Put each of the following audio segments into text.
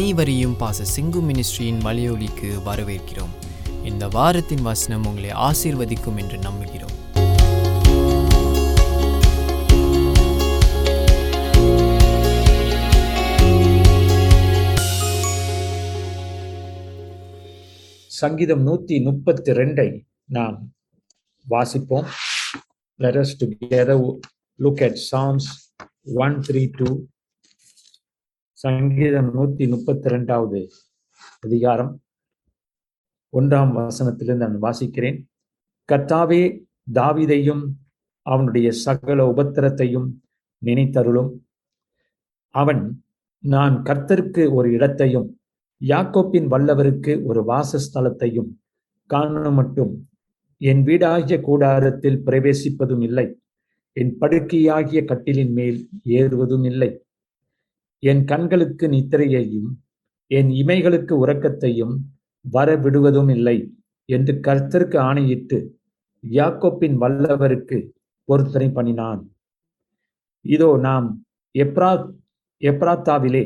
அனைவரையும் பாச சிங்கு மினிஸ்ட்ரியின் மலையொலிக்கு வரவேற்கிறோம். இந்த வாரத்தின் வசனம் உங்களை ஆசீர்வதிக்கும் என்று நம்புகிறோம். சங்கீதம் நூத்தி முப்பத்தி ரெண்டை நாம் வாசிப்போம். Let us together look at psalms 132 சங்கீதம் நூத்தி முப்பத்தி ரெண்டாவது அதிகாரம் ஒன்றாம் வசனத்திலிருந்து நான் வாசிக்கிறேன். கர்த்தாவே தாவிதையும் அவனுடைய சகல உபத்திரத்தையும் நினைத்தருளும். அவன் நான் கர்த்தருக்கு ஒரு இடத்தையும் யாக்கோப்பின் வல்லவருக்கு ஒரு வாசஸ்தலத்தையும் காண மட்டும் என் வீடாகிய கூடாரத்தில் பிரவேசிப்பதும் இல்லை. என் படுக்கையாகிய கட்டிலின் மேல் ஏறுவதும் இல்லை. என் கண்களுக்கு நித்திரையையும் என் இமைகளுக்கு உறக்கத்தையும் வர விடுவதும் இல்லை என்று கர்த்தருக்கு ஆணையிட்டு யாக்கோப்பின் வல்லவருக்கு பொருத்தனை பண்ணினான். இதோ நாம் எப்ரா எப்ராத்தாவிலே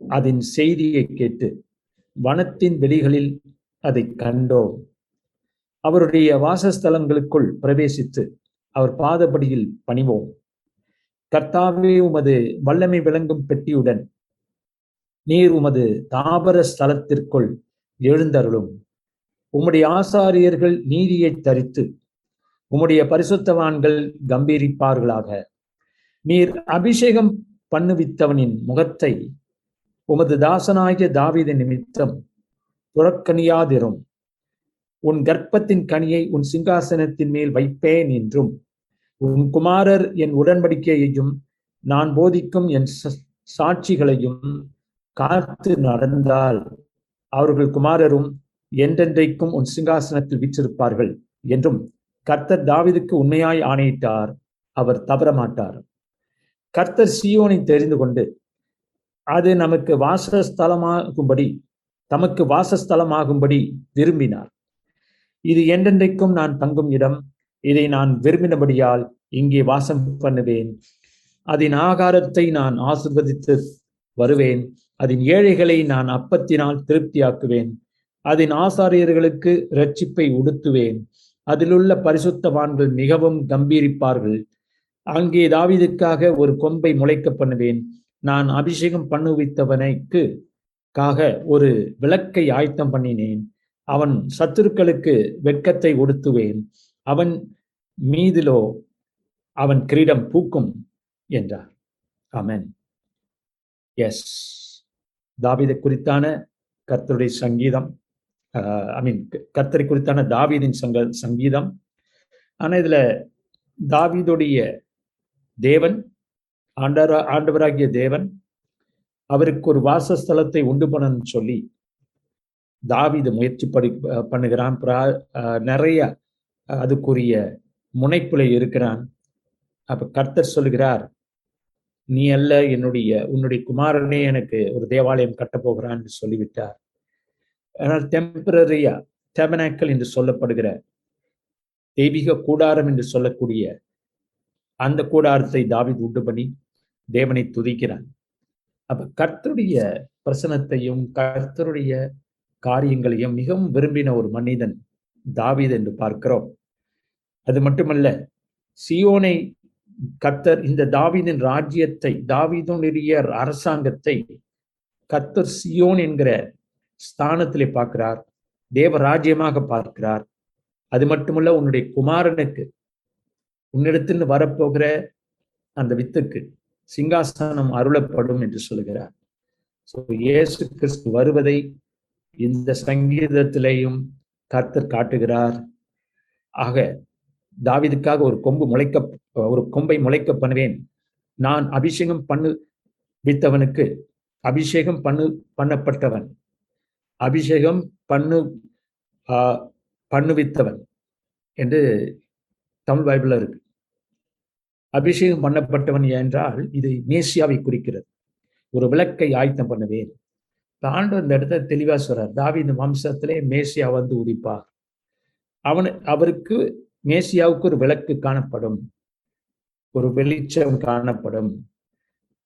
அதன் செய்தியை கேட்டு வனத்தின் வெளிகளில் அதை கண்டோம். அவருடைய வாசஸ்தலங்களுக்குள் பிரவேசித்து அவர் பாதபடியில் பணிவோம். கர்த்தாவே உமது வல்லமை விளங்கும் பெட்டியுடன் நீர் உமது தாபர ஸ்தலத்திற்குள் எழுந்தருளும். உம்முடைய ஆசாரியர்கள் நீதியை தரித்து உம்முடைய பரிசுத்தவான்கள் கம்பீரிப்பார்களாக. நீர் அபிஷேகம் பண்ணுவித்தவனின் முகத்தை உமது தாசனாகிய தாவித நிமித்தம் புறக்கணியாதிரும். உன் கர்ப்பத்தின் கனியை உன் சிங்காசனத்தின் மேல் வைப்பேன் என்றும் உன் குமாரர் என் உடன்படிக்கையையும் நான் போதிக்கும் என் சாட்சிகளையும் காத்து நடந்தால் அவர்கள் குமாரரும் என்றென்றைக்கும் உன் சிங்காசனத்தில் வீற்றிருப்பார்கள் என்றும் கர்த்தர் தாவிதுக்கு உண்மையாய் ஆணையிட்டார் அவர் தவற மாட்டார் கர்த்தர் சியோனை தெரிந்து கொண்டு அது நமக்கு வாசஸ்தலமாகும்படி தமக்கு வாசஸ்தலமாகும்படி விரும்பினார். இது என்றென்றைக்கும் நான் தங்கும் இடம் இதை நான் விரும்பினபடியால் இங்கே வாசம் பண்ணுவேன். அதன் ஆகாரத்தை நான் ஆசிர்வதித்து வருவேன். அதன் ஏழைகளை நான் அப்பத்தினால் திருப்தியாக்குவேன். அதன் ஆசாரியர்களுக்கு இரட்சிப்பை உடுத்துவேன். அதிலுள்ள பரிசுத்தவான்கள் மிகவும் கம்பீரிப்பார்கள். அங்கே தாவிதுக்காக ஒரு கொம்பை முளைக்க பண்ணுவேன். நான் அபிஷேகம் பண்ணுவித்தவனைக்கு காக ஒரு விளக்கை ஆயத்தம் பண்ணினேன். அவன் சத்துருக்களுக்கு வெட்கத்தை உடுத்துவேன். அவன் மீதிலோ அவன் கிரீடம் பூக்கும் என்றார். அமன் எஸ் தாவித குறித்தான கர்த்தருடைய சங்கீதம் ஐ மீன் கர்த்தரை குறித்தான தாவீதின் சங்க சங்கீதம். ஆனால் இதில் தாவீதுடைய தேவன் ஆண்டரா ஆண்டவராகிய தேவன் அவருக்கு ஒரு வாசஸ்தலத்தை உண்டு பண்ணணும்னு சொல்லி தாவிது முயற்சி படி பண்ணுகிறான். நிறைய அதுக்குரிய முனைப்புல இருக்கிறான். அப்ப கர்த்தர் சொல்லுகிறார் நீ அல்ல என்னுடைய உன்னுடைய குமாரனே எனக்கு ஒரு தேவாலயம் கட்டப் என்று சொல்லிவிட்டார். ஆனால் டெம்பரரியா டெபனாக்கல் என்று சொல்லப்படுகிற தெய்வீக கூடாரம் என்று சொல்லக்கூடிய அந்த கூடாரத்தை தாவித் உண்டு பண்ணி தேவனை துதிக்கிறான். அப்ப கர்த்தருடைய பிரசனத்தையும் கர்த்தருடைய காரியங்களையும் மிகவும் விரும்பின ஒரு மனிதன் தாவீத் என்று பார்க்கிறோம். அது மட்டுமல்ல சியோனை கத்தர் இந்த தாவீதின் ராஜ்யத்தை தாவீதனுடைய அரசாங்கத்தை கத்தர் சியோன் என்கிற ஸ்தானத்திலே பார்க்கிறார் தேவ ராஜ்யமாக பார்க்கிறார். அது மட்டுமல்ல உன்னுடைய குமாரனுக்கு உன்னிடத்தில் வரப்போகிற அந்த வித்துக்கு சிங்காசனம் அருளப்படும் என்று சொல்லுகிறார் ஸோ இயேசு கிறிஸ்து வருவதை இந்த சங்கீதத்திலேயும் கர்த்தர் காட்டுகிறார். ஆக தாவிதுக்காக ஒரு கொம்பு முளைக்க ஒரு கொம்பை முளைக்க பண்ணுவேன். நான் அபிஷேகம் பண்ணு வித்தவனுக்கு அபிஷேகம் பண்ணு பண்ணப்பட்டவன். அபிஷேகம் பண்ணு பண்ணுவித்தவன் என்று தமிழ் பைபிளில் இருக்கு. அபிஷேகம் பண்ணப்பட்டவன் என்றால் இது மேசியாவை குறிக்கிறது. ஒரு விளக்கை ஆயத்தம் பண்ணுவேன். ஆண்டு இந்த இடத்த தெளிவா சொல்றார். தாவி இந்த வம்சத்திலே மேசியா வந்து உதிப்பார். அவன் அவருக்கு மேசியாவுக்கு ஒரு விளக்கு காணப்படும். ஒரு வெளிச்சம் காணப்படும்.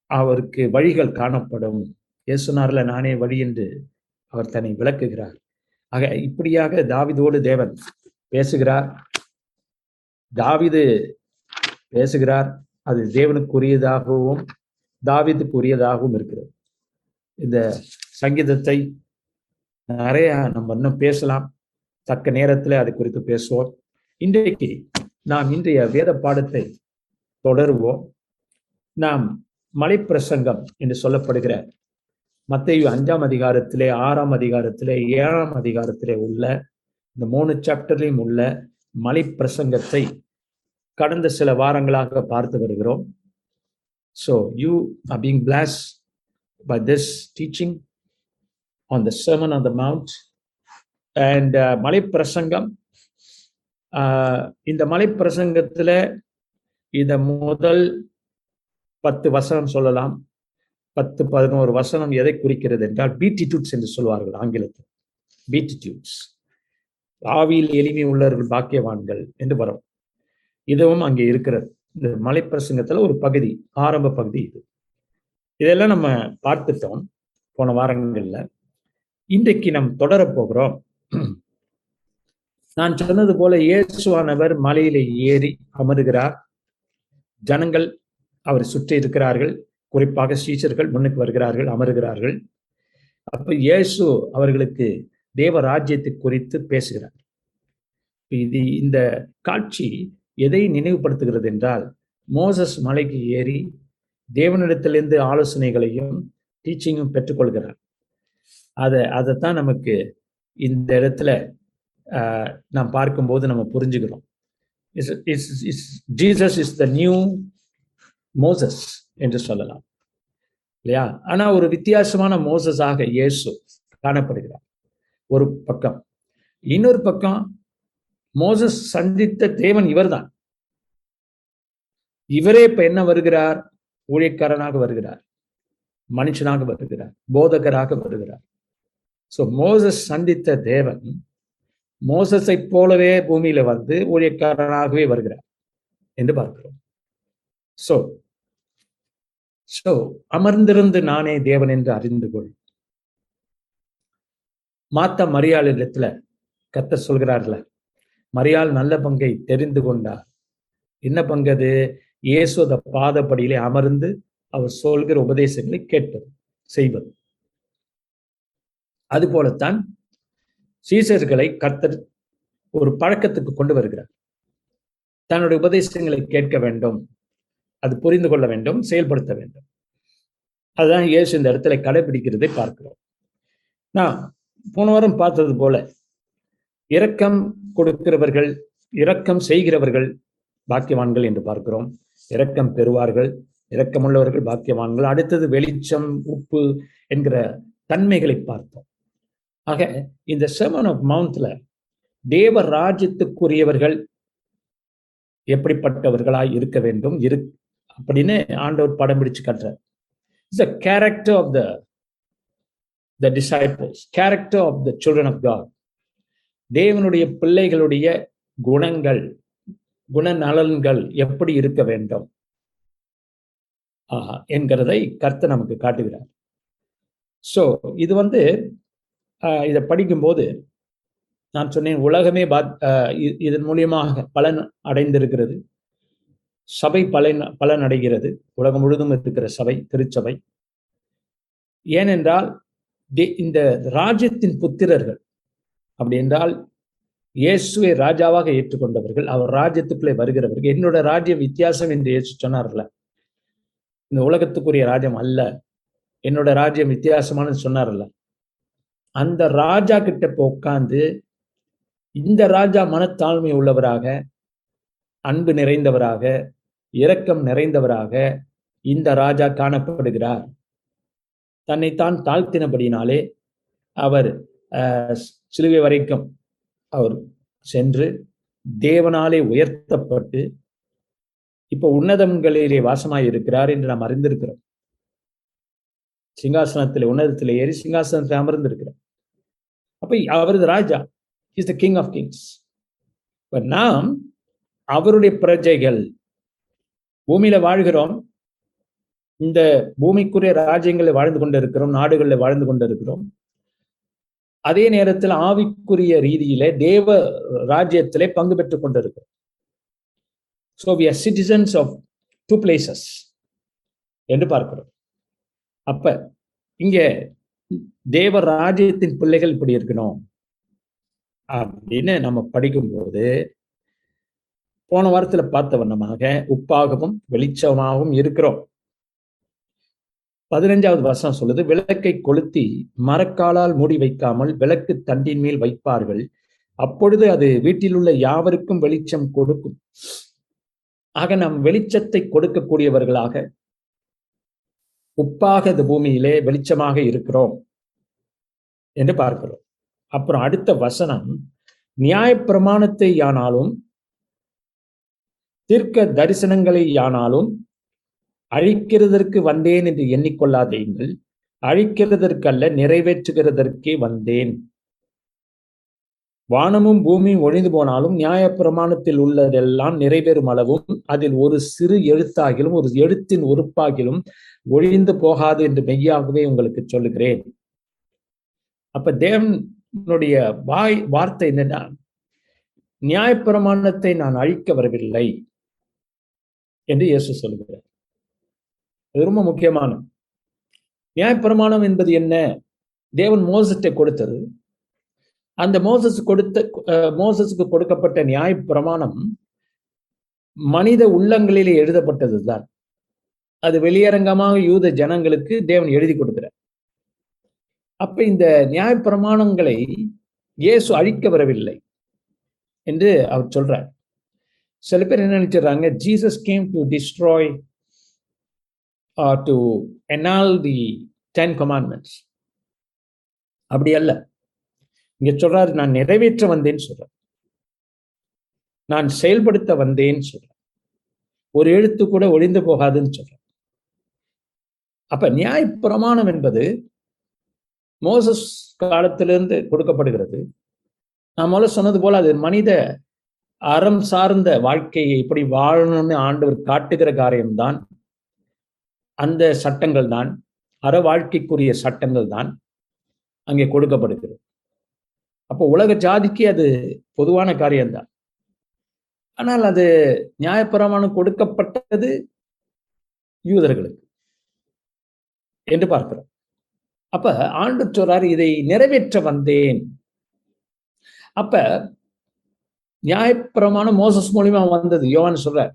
அவருக்கு வழிகள் காணப்படும். இயேசுனார்ல நானே வழி என்று அவர் தன்னை விளக்குகிறார். ஆக இப்படியாக தாவிதோடு தேவன் பேசுகிறார். தாவிது பேசுகிறார். அது தேவனுக்குரியதாகவும் தாவிதுக்குரியதாகவும் இருக்கிறது. இந்த சங்கீதத்தை நிறைய நம்ம இன்னும் பேசலாம். தக்க நேரத்தில் அது குறித்து பேசுவோம். இன்றைக்கு நாம் இன்றைய வேத பாடத்தை தொடருவோம். நாம் மலைப்பிரசங்கம் என்று சொல்லப்படுகிற மத்தையு அஞ்சாம் அதிகாரத்திலே ஆறாம் அதிகாரத்திலே ஏழாம் அதிகாரத்திலே உள்ள இந்த மூணு சாப்டர்லையும் உள்ள மலைப்பிரசங்கத்தை கடந்த சில வாரங்களாக பார்த்து வருகிறோம். So you are being blessed by this teaching on the sermon on the mount. And uh, மலைப்பிரசங்கம் ஆஹ், இந்த மலைப்பிரசங்கத்துல இந்த முதல் பத்து வசனம் சொல்லலாம். பத்து பதினோரு வசனம் எதை குறிக்கிறது என்றால் பீட்டிடியூட்ஸ் என்று சொல்வார்கள் ஆங்கிலத்தில். பீட்டிடியூட்ஸ் ஆவியில் எளிமை உள்ளவர்கள் பாக்கியவான்கள் என்று வரும். இதுவும் அங்கே இருக்கிறது. இந்த மலைப்பிரசங்கத்தில் ஒரு பகுதி ஆரம்ப பகுதி இது. இதெல்லாம் நம்ம பார்த்துட்டோம் போன வாரங்களில். இன்றைக்கு நாம் தொடரப் போகிறோம். நான் சொன்னது போல இயேசுவானவர் மலையில ஏறி அமருகிறார். ஜனங்கள் அவர் சுற்றி இருக்கிறார்கள். குறிப்பாக சீசர்கள் முன்னுக்கு வருகிறார்கள் அமருகிறார்கள். அப்ப இயேசு அவர்களுக்கு தேவ ராஜ்யத்தை குறித்து பேசுகிறார். இது இந்த காட்சி எதை நினைவுபடுத்துகிறது என்றால் மோசஸ் மலைக்கு ஏறி தேவனிடத்திலிருந்து ஆலோசனைகளையும் டீச்சிங்கும் பெற்றுக்கொள்கிறார். அதை அதைத்தான் நமக்கு இந்த இடத்துல ஆஹ், நாம் பார்க்கும்போது நம்ம புரிஞ்சுக்கிறோம். Jesus is the new Moses என்று சொல்லலாம். இல்லையா? ஆனா ஒரு வித்தியாசமான மோசஸாக இயேசு காணப்படுகிறார். ஒரு பக்கம். இன்னொரு பக்கம் மோசஸ் சந்தித்த தேவன் இவர்தான். இவரே இப்ப என்ன வருகிறார்? ஊழியக்காரனாக வருகிறார். மனுஷனாக வருகிறார். போதகராக வருகிறார். ஸோ மோசஸ் சந்தித்த தேவன் மோசஸை போலவே பூமியில வந்து ஊழியக்காரனாகவே வருகிறார் என்று பார்க்கிறோம். ஸோ ஸோ அமர்ந்திருந்து நானே தேவன் என்று அறிந்து கொள். மாத்த மரியாள் இடத்துல கத்த சொல்கிறார்கள மரியாள் நல்ல பங்கை தெரிந்து கொண்டார். என்ன பங்கு அது? இயேசுத பாதப்படியிலே அமர்ந்து அவர் சொல்கிற உபதேசங்களை கேட்பது செய்வது. அதுபோலத்தான் சீசர்களை கர்த்தர் ஒரு பழக்கத்துக்கு கொண்டு வருகிறார். தன்னுடைய உபதேசங்களை கேட்க வேண்டும் அது புரிந்து கொள்ள வேண்டும் செயல்படுத்த வேண்டும். அதுதான் இயேசு இந்த இடத்துல கடைபிடிக்கிறதை பார்க்கிறோம். நான் போன வாரம் பார்த்தது போல இரக்கம் கொடுக்கிறவர்கள் இரக்கம் செய்கிறவர்கள் பாக்கியவான்கள் என்று பார்க்கிறோம். இரக்கம் பெறுவார்கள் இரக்கமுள்ளவர்கள் பாக்கியவான்கள். அடுத்தது வெளிச்சம் உப்பு என்கிற தன்மைகளை பார்த்தோம். ஆக இந்த செமன் ஆஃப் மவுண்ட்ல தேவ ராஜ்யத்துக்குரியவர்கள் எப்படிப்பட்டவர்களாய் இருக்க வேண்டும்? இரு அப்படின்னு ஆண்டவர் படம் பிடிச்சு கட்டுறார். The character of the the disciples character of the children of God தேவனுடைய பிள்ளைகளுடைய குணங்கள் குணநலன்கள் எப்படி இருக்க வேண்டும்? என்கிறதை கர்த்த நமக்கு காட்டுகிறார். ஸோ இது வந்து இதை படிக்கும்போது நான் சொன்னேன் உலகமே பாத் ஆஹ், இதன் மூலியமாக பலன் அடைந்திருக்கிறது. சபை பலன் பலன் அடைகிறது. உலகம் முழுதும் இருக்கிற சபை திருச்சபை. ஏனென்றால் தே- இந்த ராஜ்யத்தின் புத்திரர்கள் அப்படி என்றால் இயேசுவை ராஜாவாக ஏற்றுக்கொண்டவர்கள் அவர் ராஜ்யத்துக்குள்ளே வருகிறவர்கள். என்னோட ராஜ்யம் வித்தியாசம் என்று இயேசு சொன்னார்ல இந்த உலகத்துக்குரிய ராஜ்யம் அல்ல. என்னோட ராஜ்யம் வித்தியாசமானது சொன்னார்ல அந்த ராஜா கிட்ட இப்போ உட்காந்து இந்த ராஜா மனத்தாழ்மை உள்ளவராக அன்பு நிறைந்தவராக இரக்கம் நிறைந்தவராக இந்த ராஜா காணப்படுகிறார். தன்னைத்தான் தாழ்த்தினபடினாலே அவர் சிலுவை வரைக்கும் அவர் சென்று தேவனாலே உயர்த்தப்பட்டு இப்போ உன்னதங்களிலே வாசமாய் இருக்கிறார் என்று நாம் அறிந்திருக்கிறோம். சிங்காசனத்தில் உன்னதத்தில் ஏறி சிங்காசனத்தில் அமர்ந்திருக்கிறார். அப்ப அவரது ராஜா is the king of kings இப்ப நாம் அவருடைய பிரஜைகள் பூமியில வாழ்கிறோம் இந்த பூமிக்குரிய ராஜ்யங்களில் வாழ்ந்து கொண்டிருக்கிறோம் நாடுகளில் வாழ்ந்து கொண்டிருக்கிறோம். அதே நேரத்தில் ஆவிக்குரிய ரீதியிலே தேவ ராஜ்யத்திலே பங்கு பெற்றுக் கொண்டிருக்கிறோம். So we are citizens of two places என்று பார்க்கிறோம். அப்ப இங்க தேவ ராஜ்யத்தின் பிள்ளைகள் இப்படி இருக்கணும் அப்படின்னு நம்ம படிக்கும்போது போன வாரத்துல பார்த்த வண்ணமாக உப்பாகவும் வெளிச்சமாகவும் இருக்கிறோம். பதினஞ்சாவது வருஷம் சொல்லுது விளக்கை கொளுத்தி மரக்காலால் மூடி வைக்காமல் விளக்கு தண்டின் மேல் வைப்பார்கள். அப்பொழுது அது வீட்டில் உள்ள யாவருக்கும் வெளிச்சம் கொடுக்கும். ஆக நம் வெளிச்சத்தை கொடுக்கக்கூடியவர்களாக உப்பாக இந்த பூமியிலே வெளிச்சமாக இருக்கிறோம் என்று பார்க்கிறோம். அப்புறம் அடுத்த வசனம் நியாய பிரமாணத்தை யானாலும் தீர்க்க தரிசனங்களை யானாலும் அழிக்கிறதற்கு வந்தேன் என்று எண்ணிக்கொள்ளாதீங்கள் அழிக்கிறதற்கல்ல நிறைவேற்றுகிறதற்கே வந்தேன். வானமும் பூமியும் ஒழிந்து போனாலும் நியாய பிரமாணத்தில் உள்ளதெல்லாம் நிறைவேறும் அளவும் அதில் ஒரு சிறு எழுத்தாகிலும் ஒரு எழுத்தின் உறுப்பாகிலும் ஒழிந்து போகாது என்று மெய்யாகவே உங்களுக்கு சொல்லுகிறேன். அப்ப தேவனுடைய வாய் வார்த்தை என்னன்னா நியாயப்பிரமாணத்தை நான் அழிக்க வரவில்லை என்று இயேசு சொல்லுகிறார். அது ரொம்ப முக்கியமான நியாயப்பிரமாணம் என்பது என்ன? தேவன் மோசத்தை கொடுத்தது. அந்த மோசஸ் கொடுத்த மோசஸுக்கு கொடுக்கப்பட்ட நியாய பிரமாணம் மனித உள்ளங்களிலே எழுதப்பட்டதுதான். அது வெளியரங்கமாக யூத ஜனங்களுக்கு தேவன் எழுதி கொடுக்கிறார். அப்ப இந்த நியாய பிரமாணங்களை இயேசு அழிக்க வரவில்லை என்று அவர் சொல்றார். சில பேர் என்ன நினைச்சிடறாங்க? Jesus came to destroy to annul the ten commandments அப்படி அல்ல. இங்க சொல்றாரு நான் நிறைவேற்ற வந்தேன்னு சொல்றேன் நான் செயல்படுத்த வந்தேன்னு சொல்றேன் ஒரு எழுத்து கூட ஒழிந்து போகாதுன்னு சொல்றேன் அப்ப நியாய பிரமாணம் என்பது மோசஸ் காலத்திலிருந்து கொடுக்கப்படுகிறது. நான் முதல்ல சொன்னது போல அது மனித அறம் சார்ந்த வாழ்க்கையை இப்படி வாழணும்னு ஆண்டவர் காட்டுகிற காரியம்தான். அந்த சட்டங்கள் தான் அற வாழ்க்கைக்குரிய சட்டங்கள் தான் அங்கே கொடுக்கப்படுகிறது. அப்போ உலக ஜாதிக்கு அது பொதுவான காரியம்தான். ஆனால் அது நியாயப்பிரமாணம் கொடுக்கப்பட்டது யூதர்களுக்கு. என்று பார்க்கிறோம். அப்ப ஆண்டு சொல்றாரு இதை நிறைவேற்ற வந்தேன். அப்ப நியாயப்பிரமாணம் மோசஸ் மூலியமா வந்தது. யோவான் சொல்றார்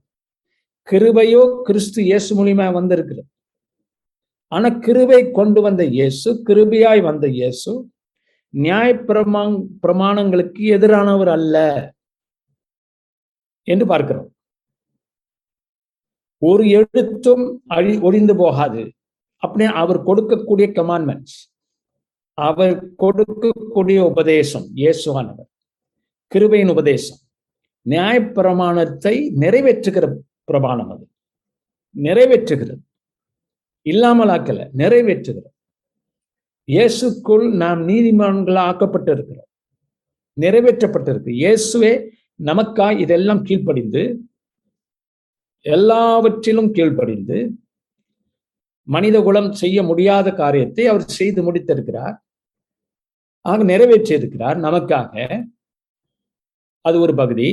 கிருபையோ கிறிஸ்து இயேசு மூலியமா வந்திருக்கிறது. ஆனா கிருபை கொண்டு வந்த இயேசு கிருபையாய் வந்த இயேசு நியாய பிரமா பிரமாணங்களுக்கு எதிரானவர் அல்ல. என்று பார்க்கிறோம். ஒரு எழுத்தும் அழி ஒழிந்து போகாது. அப்படி அவர் கொடுக்கக்கூடிய கமாண்ட்மெண்ட்ஸ் அவர் கொடுக்கக்கூடிய உபதேசம் இயேசுவானவர். கிருபையின் உபதேசம். நியாய பிரமாணத்தை நிறைவேற்றுகிற பிரமாணம் அது. நிறைவேற்றுகிறது. இல்லாமல் ஆக்கல நிறைவேற்றுகிறது. இயேசுக்குள் நாம் நீதிமான்கள் ஆக்கப்பட்டிருக்கிறோம் நிறைவேற்றப்பட்டிருக்கு. இயேசுவே நமக்காய் இதெல்லாம் கீழ்ப்படிந்து எல்லாவற்றிலும் கீழ்ப்படிந்து மனித குலம் செய்ய முடியாத காரியத்தை அவர் செய்து முடித்திருக்கிறார். ஆக நிறைவேற்றியிருக்கிறார் நமக்காக. அது ஒரு பகுதி.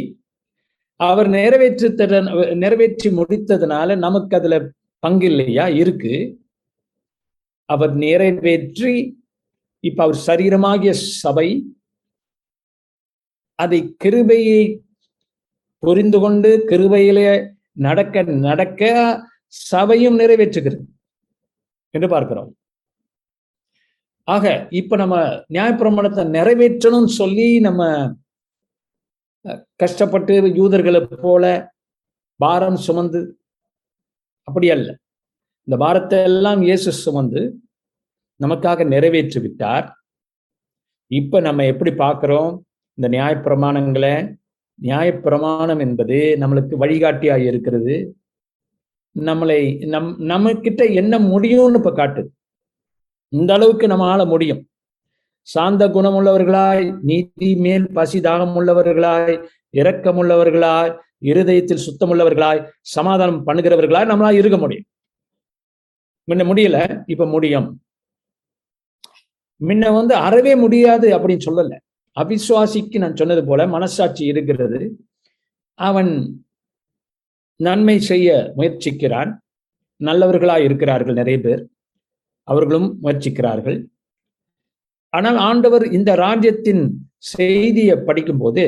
அவர் நிறைவேற்றி நிறைவேற்றி முடித்ததுனால நமக்கு அதுல பங்கு இல்லையா? இருக்கு. அவர் நிறைவேற்றி இப்ப அவர் சரீரமாகிய சபை அதை கிருபையை புரிந்து கொண்டு கிருபையிலே நடக்க நடக்க சபையும் நிறைவேற்றுகிறது. என்று பார்க்கிறோம். ஆக இப்ப நம்ம நியாயப்பிரமாணத்தை நிறைவேற்றணும்னு சொல்லி நம்ம கஷ்டப்பட்டு யூதர்களை போல பாரம் சுமந்து அப்படி அல்ல. இந்த பாரத்தை எல்லாம் இயேசு சுமந்து நமக்காக நிறைவேற்றி விட்டார் இப்ப நம்ம எப்படி பார்க்கிறோம்? இந்த நியாயப்பிரமாணங்களை நியாயப்பிரமாணம் என்பது நம்மளுக்கு வழிகாட்டியாக இருக்கிறது. நம்மளை நம் நம்ம கிட்ட என்ன முடியும்னு இப்ப காட்டுது இந்த அளவுக்கு நம்ம ஆள முடியும். சாந்த குணம் உள்ளவர்களாய் நீதி மேல் பசி தாகம் உள்ளவர்களாய் இரக்கம் உள்ளவர்களாய் இருதயத்தில் சுத்தம் உள்ளவர்களாய் சமாதானம் பண்ணுகிறவர்களாய் நம்மளால இருக்க முடியும். முன்ன முடியல இப்ப முடியும். முன்ன வந்து அறவே முடியாது அப்படின்னு சொல்லல. அவிசுவாசிக்கு நான் சொன்னது போல மனசாட்சி இருக்கிறது. அவன் நன்மை செய்ய முயற்சிக்கிறான். நல்லவர்களாக இருக்கிறார்கள் நிறைய பேர். அவர்களும் முயற்சிக்கிறார்கள். ஆனால் ஆண்டவர் இந்த ராஜ்யத்தின் செய்தியை படிக்கும்போது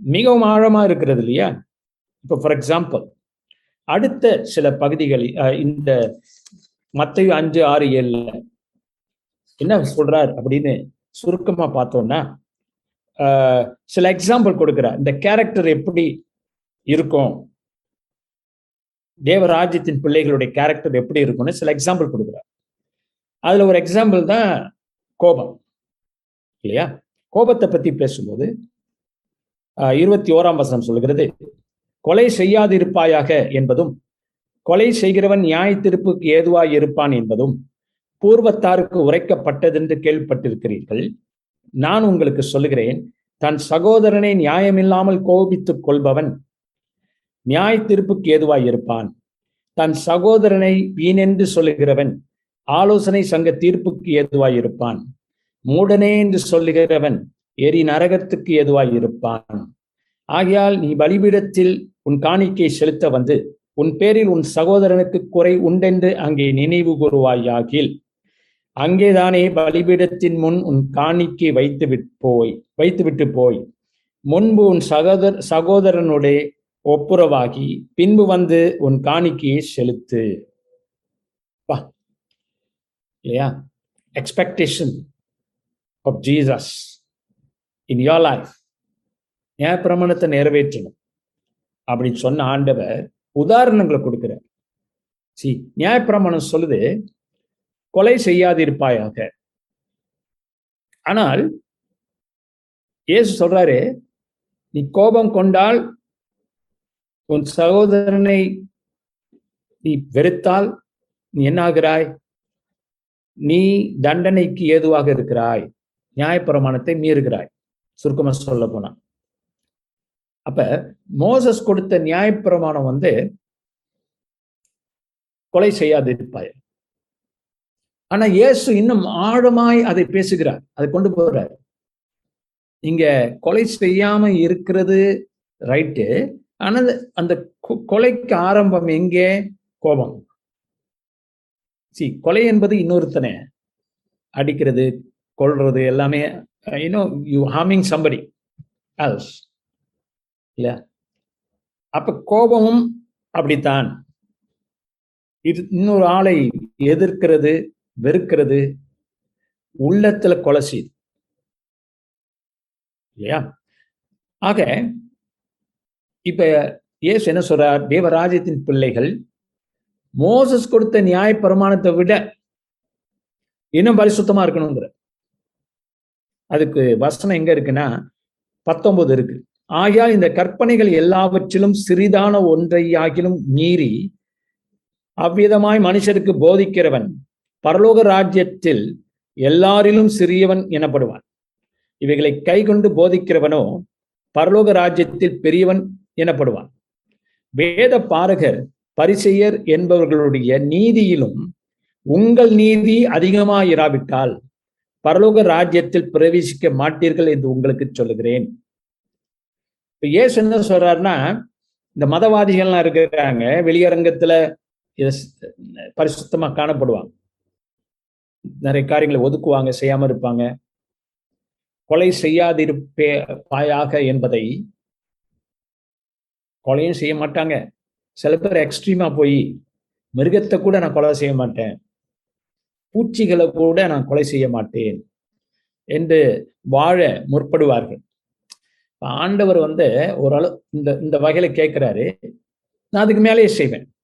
மிகவும் ஆழமாக இருக்கிறது இல்லையா? இப்போ ஃபார் எக்ஸாம்பிள் அடுத்த சில பகுதிகளில் இந்த மத்தையும் அஞ்சு ஆறு ஏழுல என்ன சொல்றார் அப்படின்னு சுருக்கமாக பார்த்தோம்னா சில எக்ஸாம்பிள் கொடுக்குறார். இந்த கேரக்டர் எப்படி இருக்கும்? தேவராஜ்யத்தின் பிள்ளைகளுடைய கேரக்டர் எப்படி இருக்கும்னு சில எக்ஸாம்பிள் கொடுக்குறார். அதுல ஒரு எக்ஸாம்பிள் தான் கோபம். இல்லையா? கோபத்தை பத்தி பேசும்போது இருபத்தி ஓராம் வசனம் சொல்கிறது கொலை செய்யாதிருப்பாயாக என்பதும் கொலை செய்கிறவன் நியாய ஏதுவாய் இருப்பான் என்பதும் பூர்வத்தாருக்கு உரைக்கப்பட்டதென்று கேள்விப்பட்டிருக்கிறீர்கள். நான் உங்களுக்கு சொல்லுகிறேன் தன் சகோதரனை நியாயமில்லாமல் கோபித்துக் கொள்பவன் நியாய தீர்ப்புக்கு ஏதுவாய் இருப்பான். தன் சகோதரனை வீணென்று சொல்லுகிறவன் ஆலோசனை சங்க தீர்ப்புக்கு ஏதுவாய் இருப்பான். மூடனே என்று சொல்லுகிறவன் எரி நரகத்துக்கு ஏதுவாய் இருப்பான். ஆகையால் நீ பலிபீடத்தில் உன் காணிக்கை செலுத்த வந்து உன் பேரில் உன் சகோதரனுக்கு குறை உண்டென்று அங்கே நினைவு கூறுவாயாகில் அங்கேதானே பலிபீடத்தின் முன் உன் காணிக்கை வைத்து போய் வைத்துவிட்டு போய். முன்பு உன் சகோதர சகோதரனுடைய ஒப்புரவாகி பின்பு வந்து உன் காணிக்கையை செலுத்து. பா. இல்லையா? Expectation of Jesus in your life பிரமணத்தை நிறைவேற்றணும். அப்படின்னு சொன்ன ஆண்டவர் உதாரணங்களை கொடுக்கிறார். சி நியாயப்பிரமாணம் சொல்லுது கொலை செய்யாதிருப்பாயாக. ஆனால் இயேசு சொல்றாரு நீ கோபம் கொண்டால் உன் சகோதரனை நீ வெறுத்தால் நீ என்ன ஆகிறாய்? நீ தண்டனைக்கு ஏதுவாக இருக்கிறாய். நியாயப்பிரமாணத்தை மீறுகிறாய். சுருக்கமா சொல்ல போனா. அப்ப மோசஸ் கொடுத்த நியாயப்பிரமாணம் வந்து கொலை செய்யாதிருப்பாய் ஆனா இயேசு இன்னும் ஆழமாய் அதை பேசுகிறார். அதை கொண்டு போறார். இங்க கொலை செய்யாம இருக்கிறது ரைட்டு. ஆனால் அந்த கொ- கொலைக்கு ஆரம்பம் எங்கே? கோபம். சி கொலை என்பது இன்னொருத்தனை அடிக்கிறது கொல்றது எல்லாமே you know you harming somebody else இல்ல? அப்ப கோபமும் அப்படித்தான். இது இன்னொரு ஆளை எதிர்க்கிறது வெறுக்கிறது உள்ளத்துல கொலை செய்யுது இல்லையா? ஆக இப்ப இயேசு என்ன சொல்றார்? தேவராஜ்யத்தின் பிள்ளைகள் மோசஸ் கொடுத்த நியாய பிரமாணத்தை விட இன்னும் பரிசுத்தமா இருக்கணுங்கிற. அதுக்கு வசனம் எங்க இருக்குன்னா பத்தொன்பது இருக்கு. ஆகியால் இந்த கற்பனைகள் எல்லாவற்றிலும் சிறிதான ஒன்றையாகிலும் மீறி அவ்விதமாய் மனுஷருக்கு போதிக்கிறவன் பரலோக ராஜ்யத்தில் எல்லாரிலும் சிறியவன் எனப்படுவான். இவைகளை கைகொண்டு போதிக்கிறவனோ பரலோக ராஜ்யத்தில் பெரியவன் எனப்படுவான். வேத பாரகர் பரிசெயர் என்பவர்களுடைய நீதியிலும் உங்கள் நீதி அதிகமாயிராவிட்டால் பரலோக ராஜ்யத்தில் பிரவேசிக்க மாட்டீர்கள் என்று உங்களுக்கு சொல்லுகிறேன். இப்ப ஏசு என்ன சொல்றாருன்னா இந்த மதவாதிகள்லாம் இருக்கிறாங்க வெளியரங்கத்துல பரிசுத்தமா காணப்படுவாங்க. நிறைய காரியங்களை ஒதுக்குவாங்க செய்யாம இருப்பாங்க. கொலை செய்யாதிருப்பே பாயாக என்பதை கொலையும் செய்ய மாட்டாங்க. சில பேர் எக்ஸ்ட்ரீமா போய் மிருகத்தை கூட நான் கொலை செய்ய மாட்டேன். பூச்சிகளை கூட நான் கொலை செய்ய மாட்டேன் என்று வாழ முற்படுவார்கள். ஆண்டவர் வந்து ஓரளவு இந்த இந்த வகையில கேட்கிறாரு. நான் அதுக்கு மேலேயே செய்வேன்.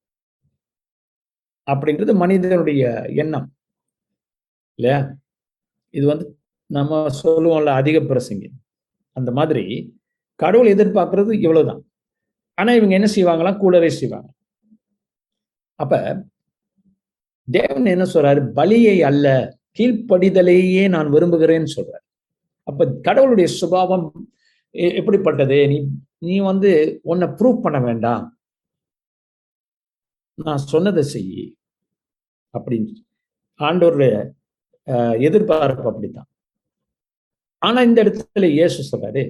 அப்படின்றது மனிதனுடைய எண்ணம். இல்லையா? இது வந்து நம்ம சொல்லுவோம்ல அதிக பிரசங்க. அந்த மாதிரி கடவுள் எதிர்பார்க்கறது இவ்வளவுதான். ஆனா இவங்க என்ன செய்வாங்களாம்? கூடவே செய்வாங்க. அப்ப தேவன் என்ன சொல்றாரு? பலியை அல்ல கீழ்ப்படிதலையே நான் விரும்புகிறேன்னு சொல்றாரு. அப்ப கடவுளுடைய சுபாவம் எ- எப்படிப்பட்டது? நீ நீ வந்து உன்னை ப்ரூவ் பண்ண வேண்டாம். நான் சொன்னதை செய் அப்படின்னு ஆண்டோருடைய அஹ், எதிர்பார்ப்பு அப்படித்தான். ஆனா இந்த இடத்துல இயேசு சொல்றாரு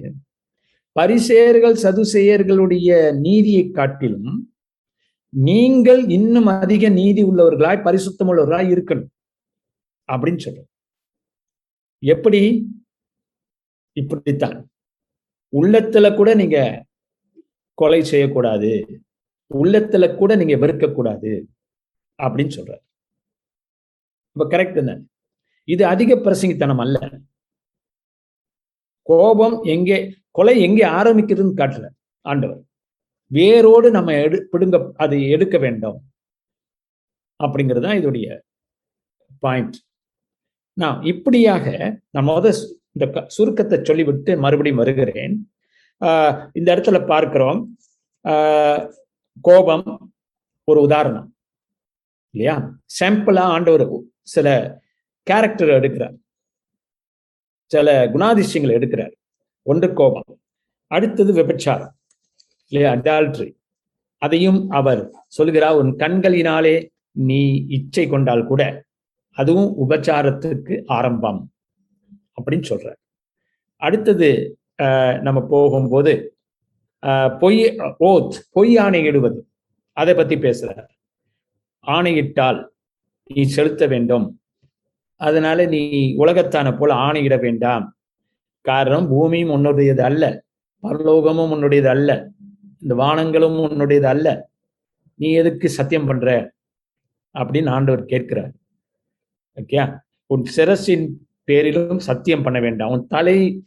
பரிசேயர்கள் சதுசேயர்களுடைய நீதியை காட்டிலும் நீங்கள் இன்னும் அதிக நீதி உள்ளவர்களாய் பரிசுத்தம் உள்ளவர்களாய் இருக்கணும் அப்படின்னு சொல்ற எப்படி? இப்படித்தான். உள்ளத்துல கூட நீங்க கொலை செய்யக்கூடாது. உள்ளத்துல கூட நீங்க வெறுக்கக்கூடாது அப்படின்னு சொல்ற இப்ப கரெக்ட் தானே? இது அதிக பிரசங்கித்தனம் அல்ல. கோபம் எங்கே கொலை எங்கே ஆரம்பிக்குதுன்னு காட்டல ஆண்டவர். வேரோடு நம்ம எடு பிடுங்க அதை எடுக்க வேண்டும். அப்படிங்கிறது தான் இதோடைய பாயிண்ட் நான் இப்படியாக நான் முத இந்த க- சுருக்கத்தை சொல்லிவிட்டு மறுபடியும் வருகிறேன். இந்த இடத்துல பார்க்கிறோம். கோபம் ஒரு உதாரணம் இல்லையா? சாம்பிளா ஆண்டவர் சில கேரக்டர் எடுக்கிறார். சில குணாதிசயங்களை எடுக்கிறார். ஒன்று கோபம் அடுத்தது விபச்சாரம் இல்லையா? அடால்ட்ரி. அதையும் அவர் சொல்கிறார் உன் கண்களினாலே நீ இச்சை கொண்டால் கூட அதுவும் உபச்சாரத்துக்கு ஆரம்பம் அப்படின்னு சொல்றார். அடுத்தது நம்ம போகும்போது பொய் ஓத் பொய் ஆணையிடுவது அதை பத்தி பேசுறார். ஆணையிட்டால் நீ செலுத்த வேண்டும். அதனால நீ உலகத்தான போல ஆணையிட வேண்டாம். காரணம் பூமியும் உன்னுடையது அல்ல. பரலோகமும் உன்னுடையது அல்ல. இந்த வானங்களும் உன்னுடையது அல்ல. நீ எதுக்கு சத்தியம் பண்ற? அப்படின்னு ஆண்டவர் கேட்கிறார். ஓகே? உன் சிரசின் பேரிலும் சத்தியம் பண்ண வேண்டாம். உன் தலை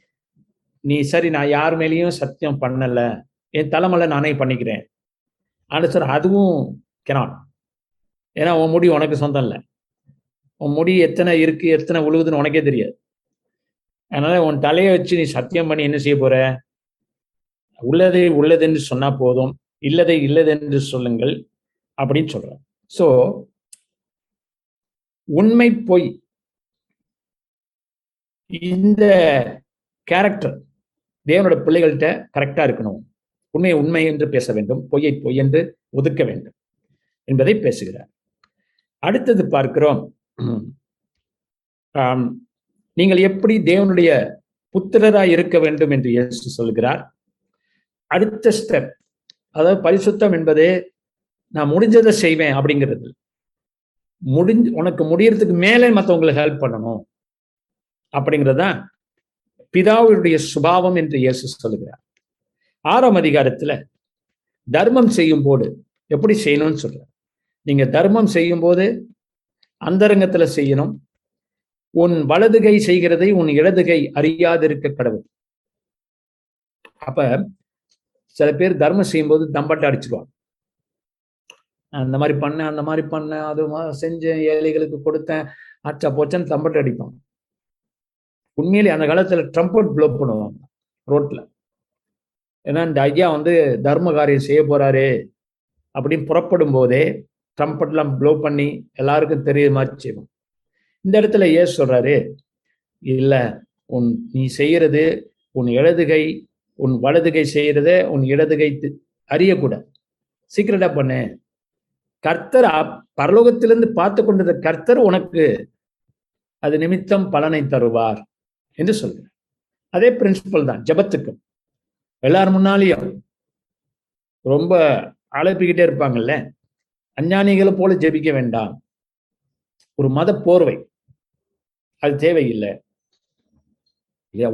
நீ சரி நான் யார் மேலேயும் சத்தியம் பண்ணல. என் தலைமலை நானே பண்ணிக்கிறேன். ஆனால் சார் அதுவும் கெனாட் ஏன்னா உன் முடி உனக்கு சொந்தம் இல்லை. உன் முடி எத்தனை இருக்கு எத்தனை உழுகுதுன்னு உனக்கே தெரியாது. அதனால உன் தலையை வச்சு நீ சத்தியம் பண்ணி என்ன செய்ய போற? உள்ளதை உள்ளதென்று சொன்னா போதும் இல்லதை இல்லதென்று சொல்லுங்கள் அப்படின்னு சொல்ற சோ உண்மை பொய். இந்த கேரக்டர் தேவனோட பிள்ளைகள்கிட்ட கரெக்டா இருக்கணும். உண்மையை உண்மை என்று பேச வேண்டும் பொய்யை பொய் என்று ஒதுக்க வேண்டும் என்பதை பேசுகிறார். அடுத்தது பார்க்கிறோம். நீங்கள் எப்படி தேவனுடைய புத்திரராய் இருக்க வேண்டும் என்று இயேசு சொல்கிறார் அடுத்த ஸ்டெப் அதாவது பரிசுத்தம் என்பது நான் முடிஞ்சதை செய்வேன் அப்படிங்கிறது. முடிஞ்சு உனக்கு முடியறதுக்கு மேலே மற்றவங்களுக்கு ஹெல்ப் பண்ணணும் அப்படிங்கிறதா பிதாவுடைய சுபாவம் என்று இயேசு சொல்லுகிறார். ஆறாம் அதிகாரத்துல தர்மம் செய்யும் போது எப்படி செய்யணும்னு சொல்றார். நீங்க தர்மம் செய்யும் போது அந்தரங்கத்துல செய்யணும். உன் வலது கை செய்கிறதை உன் இடதுகை அறியாதிருக்க கடவுள். அப்ப சில பேர் தர்மம் செய்யும்போது தம்பட்டை அடிச்சிருவாங்க. அந்த மாதிரி பண்ணேன் அந்த மாதிரி பண்ணேன் அது செஞ்சேன் ஏழைகளுக்கு கொடுத்தேன் அச்சா போச்சேன்னு தம்பட்டை அடிப்பாங்க. உண்மையிலே அந்த காலத்துல ட்ரம்பட் ப்ளோ பண்ணுவாங்க ரோட்ல. ஏன்னா இந்த ஐயா வந்து தர்ம காரியம் செய்ய போறாரு அப்படின்னு புறப்படும் போதே ட்ரம்பட்லாம் ப்ளோ பண்ணி எல்லாருக்கும் தெரிய மாதிரி செய்வோம். இந்த இடத்துல ஏன் சொல்றாரு இல்லை உன் நீ செய்யறது உன் இடதுகை உன் வலதுகை செய்யறத உன் இடதுகை அறியக்கூட. அறியக்கூடாது சீக்கிரட்டா பண்ணு. கர்த்தர் பரலோகத்திலிருந்து பார்த்து கொண்டிருந்த கர்த்தர் உனக்கு அது நிமித்தம் பலனை தருவார் என்று சொல்கிறார் அதே பிரின்சிபல் தான் ஜபத்துக்கும். எல்லார் முன்னாலேயும் ரொம்ப அழைப்பிக்கிட்டே இருப்பாங்கல்ல? அஞ்ஞானிகளை போல ஜெபிக்க வேண்டாம். ஒரு மத போர்வை. அது தேவையில்லை.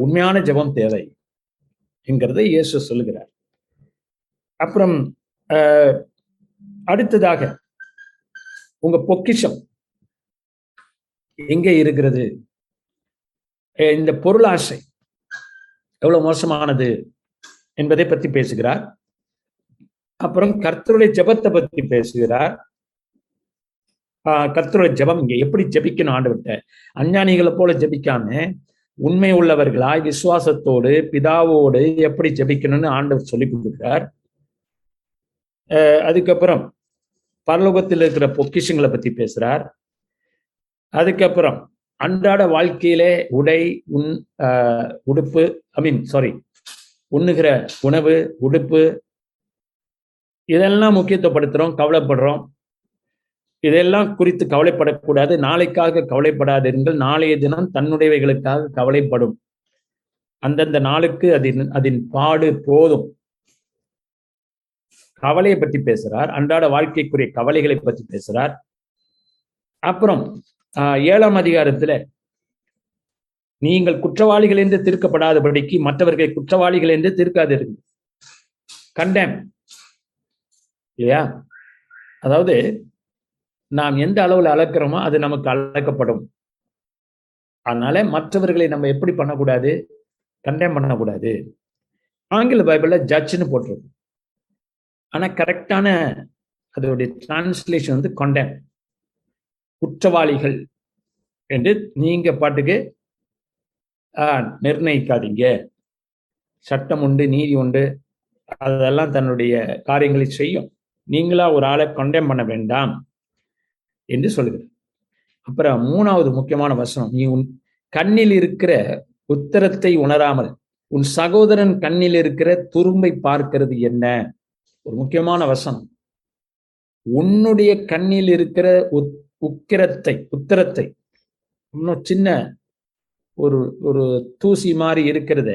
உண்மையான ஜெபம் தேவை என்கிறதை இயேசு சொல்லுகிறார். அப்புறம் அடுத்ததாக உங்க பொக்கிஷம் எங்கே இருக்கிறது? இந்த பொருளாசை எவ்வளவு மோசமானது என்பதை பற்றி பேசுகிறார். அப்புறம் கர்த்தருடைய ஜெபத்தை பற்றி பேசுகிறார். ஆஹ் கர்த்தருடைய ஜெபம் இங்க. எப்படி ஜெபிக்கணும் ஆண்டவர்கிட்ட? அஞ்ஞானிகளை போல ஜெபிக்காம உண்மை உள்ளவர்களாய் விசுவாசத்தோடு பிதாவோடு எப்படி ஜெபிக்கணும்னு ஆண்டவர் சொல்லி கொடுக்கிறார். ஆஹ் அதுக்கப்புறம் பரலோகத்தில் இருக்கிற பொக்கிஷங்களை பத்தி பேசுறார். அதுக்கப்புறம் அன்றாட வாழ்க்கையிலே உடை உண் ஆஹ் உடுப்பு ஐ மீன் சாரி உண்ணுகிற உணவு உடுப்பு இதெல்லாம் முக்கியத்துவப்படுத்துறோம் கவலைப்படுறோம். இதெல்லாம் குறித்து கவலைப்படக்கூடாது. நாளைக்காக கவலைப்படாதீர்கள். நாளைய தினம் தன்னுடையவைகளுக்காக கவலைப்படும். அந்தந்த நாளுக்கு அதன் அதன் பாடு போதும். கவலையை பற்றி பேசுறார். அன்றாட வாழ்க்கைக்குரிய கவலைகளை பற்றி பேசுறார். அப்புறம் ஆஹ், ஏழாம் அதிகாரத்துல நீங்கள் குற்றவாளிகள் என்று தீர்க்கப்படாதபடிக்கு மற்றவர்களை குற்றவாளிகள் என்று தீர்க்காதீர்கள். கண்டேன் இல்லையா? அதாவது நாம் எந்த அளவில் அளக்கிறோமோ அது நமக்கு அளக்கப்படும். அதனால மற்றவர்களை நம்ம எப்படி பண்ணக்கூடாது? கண்டேம் பண்ணக்கூடாது. ஆங்கில பைபிளில் ஜட்ஜ்னு போட்டிருக்கும் ஆனால் கரெக்டான அதோடைய டிரான்ஸ்லேஷன் வந்து கொண்டேன் குற்றவாளிகள் என்று நீங்க பாட்டுக்கு நிர்ணயிக்காதீங்க. சட்டம் உண்டு நீதி உண்டு அதெல்லாம் தன்னுடைய காரியங்களை செய்யும். நீங்களா ஒரு ஆளை கொண்டேம் பண்ண வேண்டாம் என்று சொல்லுகிறார் அப்புறம் மூணாவது முக்கியமான வசனம் நீ உன் கண்ணில் இருக்கிற உத்தரத்தை உணராமல் உன் சகோதரன் கண்ணில் இருக்கிற துரும்பை பார்க்கிறது என்ன? ஒரு முக்கியமான வசனம். உன்னுடைய கண்ணில் இருக்கிற உத் உக்கிரத்தை உத்தரத்தை இன்னும் சின்ன ஒரு ஒரு தூசி மாதிரி இருக்கிறத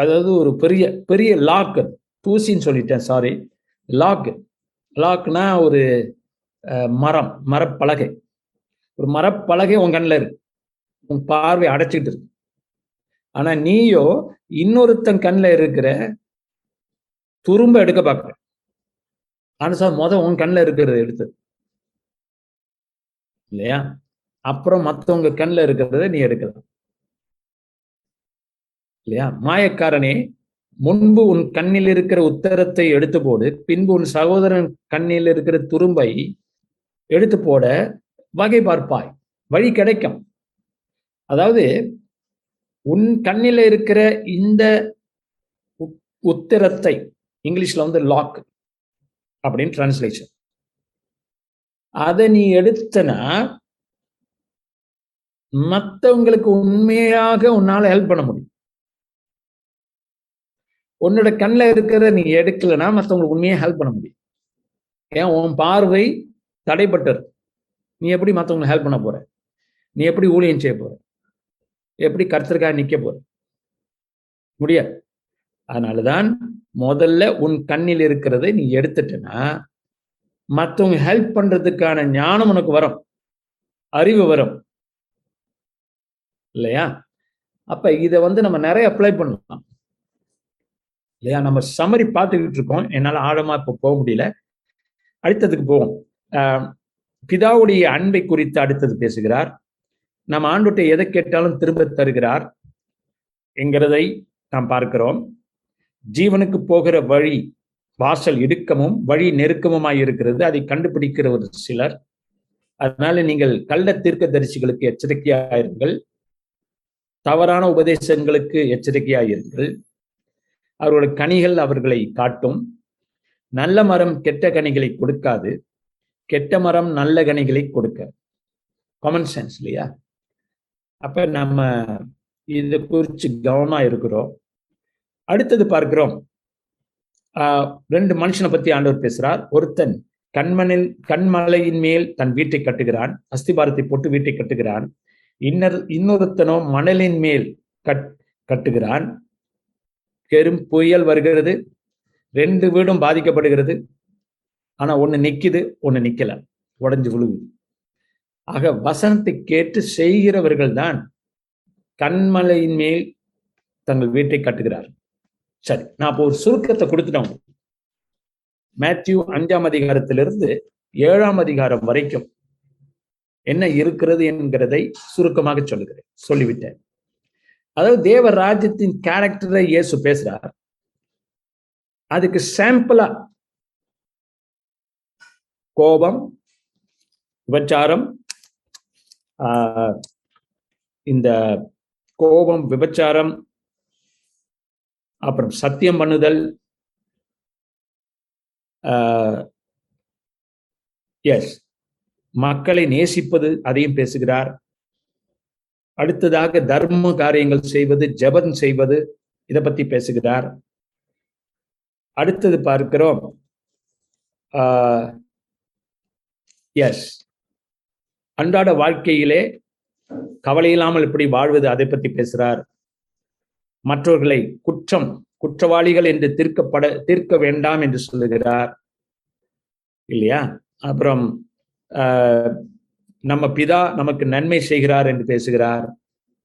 அதாவது ஒரு பெரிய பெரிய லாக் தூசின்னு சொல்லிட்டேன் சாரி லாக் லாக்னா ஒரு மரம் மரப்பலகை. ஒரு மரப்பலகை உன் கண்ணில் இருக்கு. உன் பார்வை அடைச்சிக்கிட்டு இருக்கு. ஆனா நீயோ இன்னொருத்தன் கண்ணில் இருக்கிற துரும்ப எடுக்க பார்க்குற. ஆனால் சார் மொதல் உன் கண்ணில் இருக்கிறத எடுத்து. இல்லையா? அப்புறம் மற்றவங்க கண்ணில் இருக்கிறத நீ எடுக்கலாம். இல்லையா? மாயக்காரனே முன்பு உன் கண்ணில் இருக்கிற உத்தரத்தை எடுத்து போடு பின்பு உன் சகோதரன் கண்ணில் இருக்கிற துரும்பை எடுத்து போட வகை பார்ப்பாய். வழி கிடைக்கும். அதாவது உன் கண்ணில் இருக்கிற இந்த உத்- உத்திரத்தை இங்கிலீஷ்ல வந்து லாக் அப்படின்னு டிரான்ஸ்லேஷன் அதை நீ எடுத்தனா மத்தவங்களுக்கு உண்மையாக உன்னால ஹெல்ப் பண்ண முடியும். உன்னோட கண்ணில் இருக்கிறத நீ எடுக்கலைன்னா மற்றவங்களுக்கு உண்மையாக ஹெல்ப் பண்ண முடியும். ஏன்? உன் பார்வை தடைப்பட்டது. நீ எப்படி மற்றவங்களுக்கு ஹெல்ப் பண்ண போற? நீ எப்படி ஊழியம் செய்ய போற? எப்படி கர்த்தருக்காக நிற்க போற? முடியாது. அதனாலதான் முதல்ல உன் கண்ணில் இருக்கிறதை நீ எடுத்துட்டனா மற்றவங்க ஹெல்ப் பண்றதுக்கான ஞானம் உனக்கு வரும். அறிவு வரும். இல்லையா? அப்ப இதை வந்து நம்ம நிறைய அப்ளை பண்ணலாம். இல்லையா? நம்ம சம்மரி பார்த்துக்கிட்டு இருக்கோம். என்னால் ஆழமாக இப்போ போக முடியல. அடுத்ததுக்கு போவோம். பிதாவுடைய அன்பை குறித்து அடுத்தது பேசுகிறார். நம்ம ஆண்டுகிட்ட எதை கேட்டாலும் திரும்ப தருகிறார் என்கிறதை நாம் பார்க்கிறோம். ஜீவனுக்கு போகிற வழி வாசல் இடுக்கமும் வழி நெருக்கமுமாய் இருக்கிறது. அதை கண்டுபிடிக்கிற ஒரு சிலர். அதனால நீங்கள் கள்ள தீர்க்க தரிசிகளுக்கு எச்சரிக்கையாயிருங்கள். தவறான உபதேசங்களுக்கு எச்சரிக்கையாயிருங்கள். அவர்களுடைய கனிகள் அவர்களை காட்டும். நல்ல மரம் கெட்ட கனிகளை கொடுக்காது. கெட்ட மரம் நல்ல கனிகளை கொடுக்க. காமன் சென்ஸ் இல்லையா? அப்ப நம்ம இதை குறித்து கவனமா இருக்கிறோம். அடுத்தது பார்க்கிறோம். ரெண்டு மனுஷனை பத்தி ஆண்டவர் பேசுறார். ஒருத்தன் கண்மணில் கண்மலையின் மேல் தன் வீட்டை கட்டுகிறான். அஸ்திபாரத்தை போட்டு வீட்டை கட்டுகிறான். இன்னொரு இன்னொருத்தனோ மணலின் மேல் கட் கட்டுகிறான். பெரும் புயல் வருகிறது. ரெண்டு வீடும் பாதிக்கப்படுகிறது. ஆனா ஒண்ணு நிக்குது ஒண்ணு நிக்கல. உடஞ்சி விழுகுது. ஆக வசனத்தை கேட்டு செய்கிறவர்கள் தான் கண்மலையின் மேல் தங்கள் வீட்டை கட்டுகிறார். சரி நான் இப்போ ஒரு சுருக்கத்தை கொடுத்துட்டோம் மேத்யூ அஞ்சாம் அதிகாரத்திலிருந்து ஏழாம் அதிகாரம் வரைக்கும் என்ன இருக்கிறது என்கிறதை சுருக்கமாக சொல்லுகிறேன். சொல்லிவிட்டேன். அதாவது தேவ ராஜ்யத்தின் கேரக்டரை இயேசு பேசுறார். அதுக்கு சாம்பிளா கோபம் விபச்சாரம் ஆஹ், இந்த கோபம் விபச்சாரம் அப்புறம் சத்தியம் பண்ணுதல் எஸ் மக்களை நேசிப்பது அதையும் பேசுகிறார். அடுத்ததாக தர்ம காரியங்கள் செய்வது ஜபம் செய்வது இதை பத்தி பேசுகிறார். அடுத்தது பார்க்கிறோம். எஸ் அன்றாட வாழ்க்கையிலே கவலை இல்லாமல் எப்படி வாழ்வது அதை பற்றி பேசுறார். மற்றவர்களை குற்றம் குற்றவாளிகள் என்று தீர்க்கப்பட தீர்க்க வேண்டாம் என்று சொல்லுகிறார். இல்லையா? அப்புறம் ஆஹ், நம்ம பிதா நமக்கு நன்மை செய்கிறார் என்று பேசுகிறார்.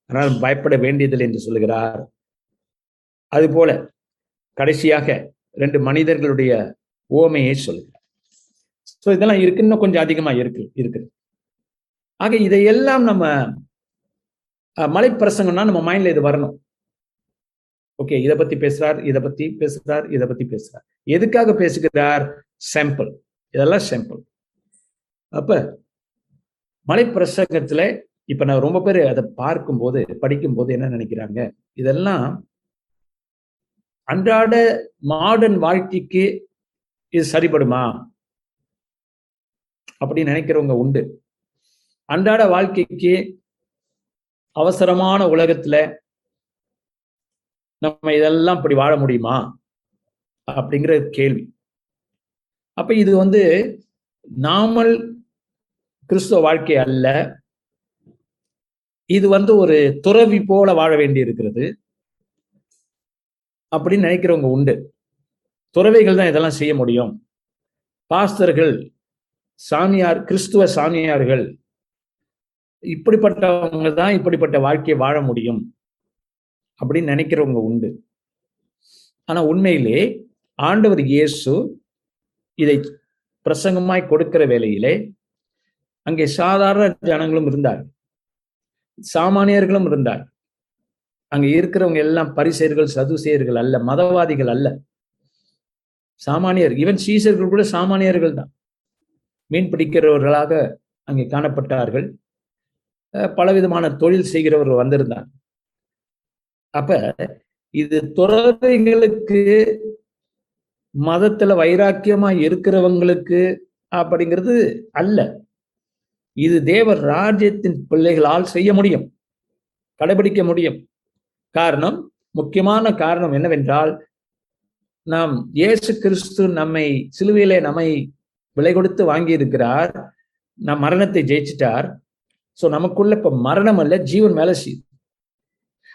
ஆனால் பயப்பட வேண்டியதில்லை என்று சொல்லுகிறார். அதுபோல கடைசியாக ரெண்டு மனிதர்களுடைய ஓமையை சொல்லுகிறார். ஸோ இதெல்லாம் இருக்கு. இன்னும் கொஞ்சம் அதிகமாக இருக்கு இருக்குது ஆக இதையெல்லாம் நம்ம அஹ், மலைப்பிரசங்கம்னா நம்ம மைண்ட்ல இது வரணும். ஓகே இதை பத்தி பேசுறார் இதை பத்தி பேசுறார் இதை பத்தி பேசுறார். எதுக்காக பேசுகிறார்? சாம்பிள் இதெல்லாம் சாம்பிள் அப்ப மலைப்பிரசங்கத்துல இப்ப நான் ரொம்ப பேர் அதை பார்க்கும்போது படிக்கும்போது என்ன நினைக்கிறாங்க? இதெல்லாம் அன்றாட மாடர்ன் வாழ்க்கைக்கு இது சரிபடுமா? அப்படி நினைக்கிறவங்க உண்டு. அன்றாட வாழ்க்கைக்கு அவசரமான உலகத்துல நம்ம இதெல்லாம் இப்படி வாழ முடியுமா? அப்படிங்கிற கேள்வி. அப்ப இது வந்து நாமல் கிறிஸ்துவ வாழ்க்கை அல்ல. இது வந்து ஒரு துறவி போல வாழ வேண்டி இருக்கிறது அப்படின்னு நினைக்கிறவங்க உண்டு. துறவிகள் தான் இதெல்லாம் செய்ய முடியும். பாஸ்தர்கள் சாமியார் கிறிஸ்துவ சாமியார்கள் இப்படிப்பட்டவங்க தான் இப்படிப்பட்ட வாழ்க்கையை வாழ முடியும். அப்படின்னு நினைக்கிறவங்க உண்டு. ஆனா உண்மையிலே ஆண்டவர் இயேசு இதை பிரசங்கமாய் கொடுக்கிற வேளையிலே அங்கே சாதாரண ஜனங்களும் இருந்தார் சாமானியர்களும் இருந்தார் அங்க இருக்கிறவங்க எல்லாம் பரிசெயர்கள் சதுசேயர்கள் அல்ல மதவாதிகள் அல்ல. சாமானியர் ஈவன் சீசர்கள் கூட சாமானியர்கள் தான். மீன் பிடிக்கிறவர்களாக அங்கே காணப்பட்டார்கள். பலவிதமான தொழில் செய்கிறவர் வந்திருந்தார். அப்ப இது துறவிகளுக்கு மதத்துல வைராக்கியமா இருக்கிறவங்களுக்கு அப்படிங்கிறது அல்ல. இது தேவர் ராஜ்யத்தின் பிள்ளைகளால் செய்ய முடியும் கடைபிடிக்க முடியும். காரணம் முக்கியமான காரணம் என்னவென்றால் நாம் இயேசு கிறிஸ்து நம்மை சிலுவையிலே நம்மை விலை கொடுத்து வாங்கி இருக்கிறார் நம் மரணத்தை ஜெயிச்சிட்டார். ஸோ நமக்குள்ள இப்போ மரணம் அல்ல ஜீவன் வேலை செய்யுது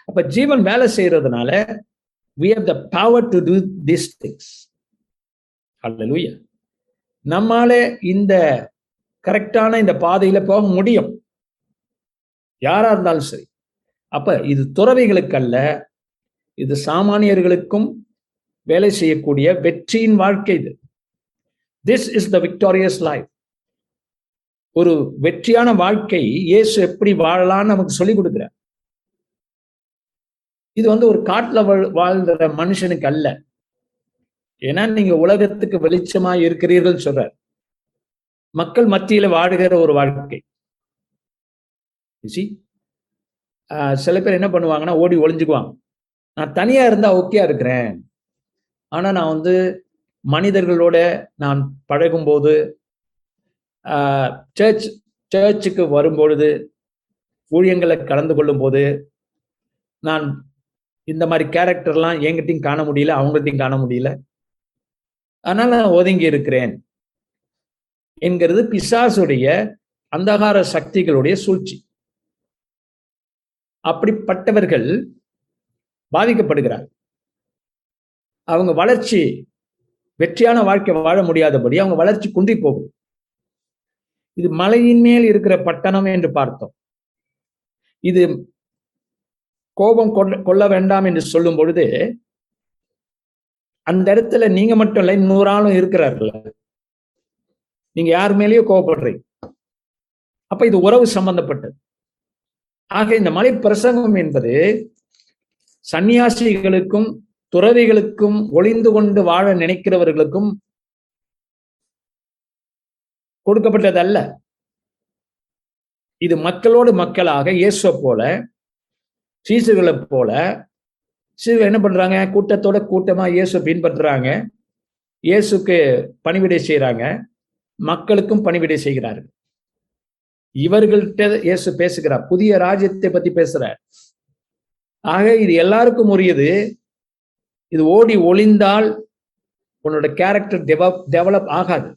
அப்ப ஜீவன் வேலை செய்யறதுனால we have the power to do this things hallelujah. நம்மால இந்த கரெக்டான இந்த பாதையில போக முடியும். யாரா இருந்தாலும் சரி. அப்ப இது துறவிகளுக்கு அல்ல இது சாமானியர்களுக்கும் வேலை செய்யக்கூடிய வெற்றியின் வாழ்க்கை இது. This is the victorious life ஒரு வெற்றியான வாழ்க்கை இயேசு எப்படி வாழலாம்னு நமக்கு சொல்லிக் கொடுக்கிறார். இது வந்து ஒரு காட்டுல வாழ்- வாழ்கிற மனுஷனுக்கு அல்ல. ஏன்னா நீங்க உலகத்துக்கு வெளிச்சமா இருக்கிறீர்கள் சொல்றார். மக்கள் மத்தியில வாடுகிற ஒரு வாழ்க்கை. You சில பேர் என்ன பண்ணுவாங்கன்னா ஓடி ஒளிஞ்சுக்குவாங்க. நான் தனியா இருந்தா ஓகேயா இருக்கிறேன். ஆனா நான் வந்து மனிதர்களோட நான் பழகும்போது சர்ச் சர்ச்சுக்கு வரும்பொழுது ஊழியங்களை கலந்து கொள்ளும் போது நான் இந்த மாதிரி கேரக்டர்லாம் எங்கிட்டையும் காண முடியல அவங்கள்ட்டையும் காண முடியல. அதனால நான் ஒதுங்கி இருக்கிறேன். என்கிறது பிசாசுடைய அந்தகார சக்திகளுடைய சூழ்ச்சி. அப்படிப்பட்டவர்கள் பாதிக்கப்படுகிறார். அவங்க வளர்ச்சி வெற்றியான வாழ்க்கை வாழ முடியாதபடி அவங்க வளர்ச்சி குன்றி போகும். இது மலையின் மேல் இருக்கிற பட்டணம் என்று பார்த்தோம். இது கோபம் கொள்ள கொள்ள வேண்டாம் என்று சொல்லும் பொழுது அந்த இடத்துல நீங்க மட்டும் இல்லை இன்னொரு ஆளும் நீங்க யார் மேலேயோ கோபப்படுறீங்க அப்ப இது உறவு சம்பந்தப்பட்டது. ஆக இந்த மலை பிரசங்கம் என்பது சன்னியாசிகளுக்கும் துறவிகளுக்கும் ஒளிந்து கொண்டு வாழ நினைக்கிறவர்களுக்கும் கொடுக்கப்பட்டது அல்ல இது மக்களோடு மக்களாக இயேசுவை போல சீசுகளை போல சீசுகள் என்ன பண்றாங்க? கூட்டத்தோட கூட்டமா இயேசு பின்பற்றுறாங்க. இயேசுக்கு பணிவிடை செய்யறாங்க மக்களுக்கும் பணிவிடை செய்கிறார்கள் இவர்கள்ட்ட இயேசு பேசுகிறார். புதிய ராஜ்யத்தை பத்தி பேசுறார். ஆக இது எல்லாருக்கும் உரியது. இது ஓடி ஒளிந்தால் உன்னோட கேரக்டர் டெவலப் டெவலப் ஆகாது.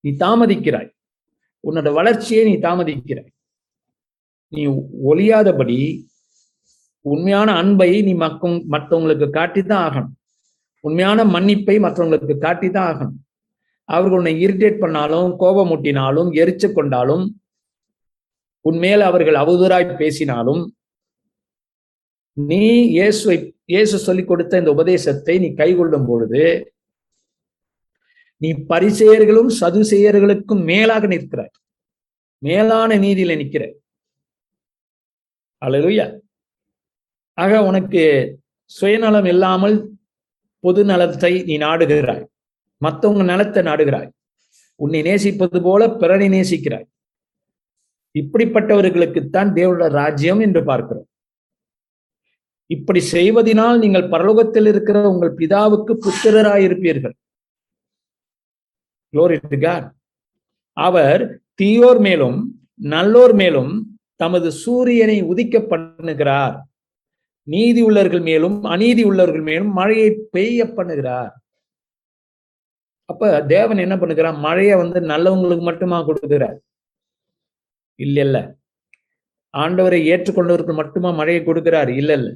நீ தாமதிக்கிறாய். உன்னோட வளர்ச்சியை நீ தாமதிக்கிறாய். நீ ஒளியாதபடி உண்மையான அன்பை நீ மக்கும் மற்றவங்களுக்கு காட்டித்தான் ஆகணும். உண்மையான மன்னிப்பை மற்றவங்களுக்கு காட்டித்தான் ஆகணும். அவர்கள் உன்னை இரிட்டேட் பண்ணாலும் கோபமூட்டினாலும் எரிச்சு கொண்டாலும் உன்மேல் அவர்கள் அவதூறாய் பேசினாலும் நீ இயேசுவை இயேசு சொல்லிக் கொடுத்த இந்த உபதேசத்தை நீ கைகொள்ளும் பொழுது நீ பரிசெயர்களும் சதுசெயர்களுக்கும் மேலாக நிற்கிறாய். மேலான நீதியில நிற்கிற அல்லேலூயா ஆக உனக்கு சுயநலம் இல்லாமல் பொது நலத்தை நீ நாடுகிறாய். மற்றவங்க நலத்தை நாடுகிறாய். உன்னை நேசிப்பது போல பிறனை நேசிக்கிறாய். இப்படிப்பட்டவர்களுக்குத்தான் தேவனோட ராஜ்யம் என்று பார்க்கிறோம். இப்படி செய்வதனால் நீங்கள் பரலோகத்தில் இருக்கிற உங்கள் பிதாவுக்கு புத்திரராயிருப்பீர்கள் அவர் தீயோர் மேலும் நல்லோர் மேலும் தமது சூரியனை உதிக்க பண்ணுகிறார் நீதி உள்ளவர்கள் மேலும் அநீதி உள்ளவர்கள் மேலும் மழையை பெய்ய பண்ணுகிறார். அப்ப தேவன் என்ன பண்ணுகிறார்? மழையை வந்து நல்லவங்களுக்கு மட்டுமா கொடுக்கிறார்? இல்ல இல்ல ஆண்டவரை ஏற்றுக்கொண்டவருக்கு மட்டுமா மழையை கொடுக்கிறார்? இல்ல இல்ல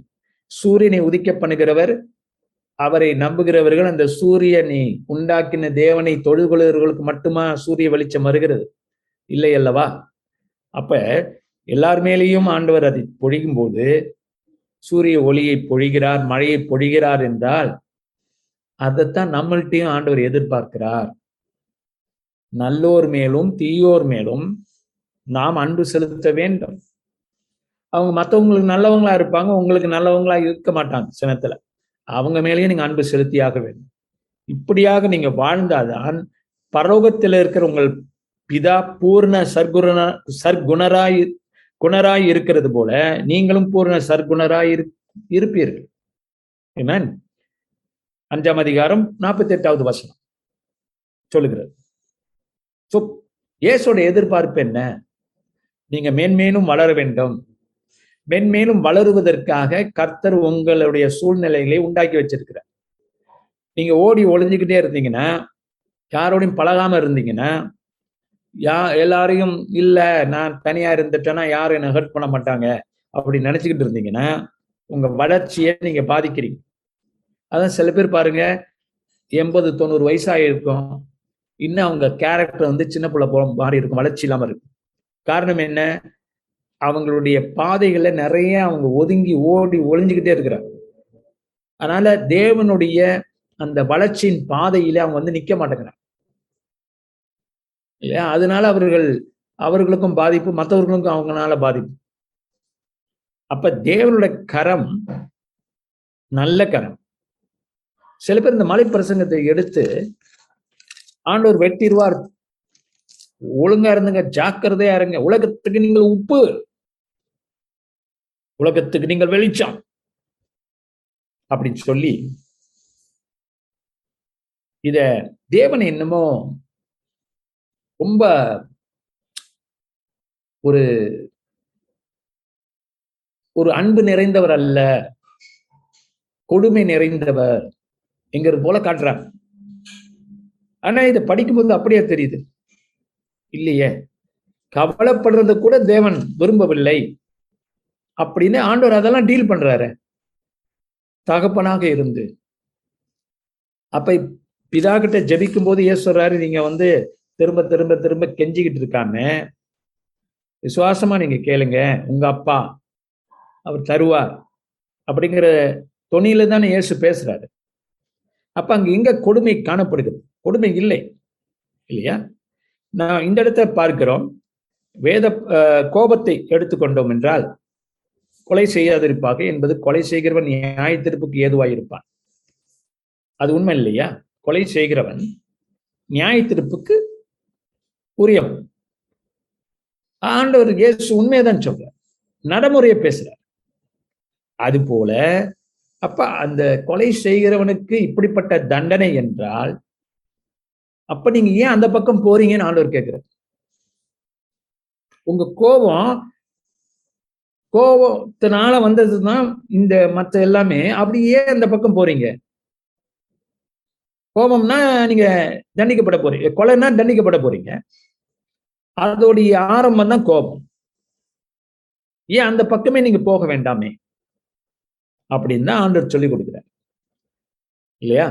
சூரியனை உதிக்க பண்ணுகிறவர் அவரை நம்புகிறவர்கள் அந்த சூரியனை உண்டாக்கின தேவனை தொழுகொள்கிறவர்களுக்கு மட்டுமா சூரிய வெளிச்சம் வருகிறது? இல்லை அல்லவா? அப்ப எல்லார் மேலேயும் ஆண்டவர் அதை பொழியும் போது சூரிய ஒளியை பொழிகிறார் மழையை பொழிகிறார் என்றால் அதைத்தான் நம்மள்ட்டையும் ஆண்டவர் எதிர்பார்க்கிறார். நல்லோர் மேலும் தீயோர் மேலும் நாம் அன்பு செலுத்த வேண்டும். அவங்க மற்றவங்களுக்கு நல்லவங்களா இருப்பாங்க உங்களுக்கு நல்லவங்களா இருக்க மாட்டாங்க சினத்துல. அவங்க மேலேயும் நீங்க அன்பு செலுத்தியாக வேண்டும். இப்படியாக நீங்க வாழ்ந்தாதான் பரலோகத்தில் இருக்கிற உங்கள் பிதா பூர்ண சர்க்குண சர்க்குணராய் குணராய் இருக்கிறது போல நீங்களும் பூர்ண சர்க்குணராய் இரு இருப்பீர்கள். ஏமேன் அஞ்சாம் அதிகாரம் நாற்பத்தி எட்டாவது வசனம் சொல்லுகிறது. ஸோ இயேசோட எதிர்பார்ப்பு என்ன? நீங்க மேன்மேலும் வளர வேண்டும். மென்மேலும் வளருவதற்காக கர்த்தர் உங்களுடைய சூழ்நிலைகளை உண்டாக்கி வச்சிருக்கிறார். நீங்க ஓடி ஒளிஞ்சுக்கிட்டே இருந்தீங்கன்னா யாரோடையும் பழகாம இருந்தீங்கன்னா யா எல்லாரையும் இல்லை நான் தனியா இருந்துட்டேன்னா யாரும் என்ன ஹர்ட் பண்ண மாட்டாங்க. அப்படி நினைச்சுக்கிட்டு இருந்தீங்கன்னா உங்க வளர்ச்சியை நீங்க பாதிக்கிறீங்க. அதான் சில பேர் பாருங்க எண்பது தொண்ணூறு வயசாயிருக்கும். இன்னும் அவங்க கேரக்டர் வந்து சின்ன பிள்ளை போல மாறி இருக்கும் வளர்ச்சி இல்லாமல் இருக்கும். காரணம் என்ன? அவங்களுடைய பாதைகளை நிறைய அவங்க ஒதுங்கி ஓடி ஒளிஞ்சுக்கிட்டே இருக்கிறாங்க. அதனால தேவனுடைய அந்த வளர்ச்சியின் பாதையில அவங்க வந்து நிக்க மாட்டேங்கிறாங்க. இல்லையா? அதனால அவர்கள் அவர்களுக்கும் பாதிப்பு மற்றவர்களுக்கும் அவங்களால பாதிப்பு. அப்ப தேவனுடைய கரம் நல்ல கரம். சில பேர் இந்த மலை பிரசங்கத்தை எடுத்து ஆண்டவர் வெட்டிடுவார் ஒழுங்கா இருந்துங்க ஜாக்கிரதையா இருங்க. உலகத்துக்கு நீங்கள் உப்பு. உலகத்துக்கு நீங்கள் வெளிச்சம். அப்படின்னு சொல்லி இத தேவன் என்னமோ ரொம்ப ஒரு ஒரு அன்பு நிறைந்தவர் அல்ல கொடுமை நிறைந்தவர். எங்கிறது போல காட்டுறாங்க. ஆனா இதை படிக்கும்போது அப்படியே தெரியுது. இல்லையே. கவலைப்படுறத கூட தேவன் விரும்பவில்லை. அப்படின்னு ஆண்டவர் அதெல்லாம் டீல் பண்றாரு. தகப்பனாக இருந்து. அப்ப பிதா கிட்ட ஜபிக்கும் போது ஏன் சொல்றாரு நீங்க வந்து திரும்ப திரும்ப திரும்ப கெஞ்சிக்கிட்டு இருக்காம விசுவாசமா நீங்க கேளுங்க. உங்க அப்பா அவர் தருவார். அப்படிங்கிற தொனியில தானே இயேசு பேசுறாரு. அப்ப அங்க எங்க கொடுமை காணப்படுகிறது கொடுமை இல்லை. இல்லையா? நான் இந்த இடத்த பார்க்கிறோம். வேத கோபத்தை எடுத்துக்கொண்டோம் என்றால் கொலை செய்யாதிருப்பாக என்பது கொலை செய்கிறவன் நியாயத்திருப்புக்கு ஏதுவாயிருப்பான். அது உண்மை இல்லையா? கொலை செய்கிறவன் நியாயத்திருப்புக்கு உரியவன் ஆண்டவர் இயேசு உண்மையதான் சொல்ற நடைமுறையை பேசுறார். அது போல அப்ப அந்த கொலை செய்கிறவனுக்கு இப்படிப்பட்ட தண்டனை என்றால் அப்ப நீங்க ஏன் அந்த பக்கம் போறீங்கன்னு ஆண்டவர் கேட்கிறார். உங்க கோபம் கோபத்தினால வந்ததுதான் இந்த மற்ற எல்லாமே அப்படியே அந்த பக்கம் போறீங்க. கோபம்னா நீங்க தண்டிக்கப்பட போறீங்க கொலைன்னா தண்டிக்கப்பட போறீங்க. அதோடைய ஆரம்பம் தான் கோபம். ஏன் அந்த பக்கமே நீங்க போக வேண்டாமே? அப்படின்னு தான் ஆண்டவர் சொல்லிக் கொடுக்குறார். இல்லையா?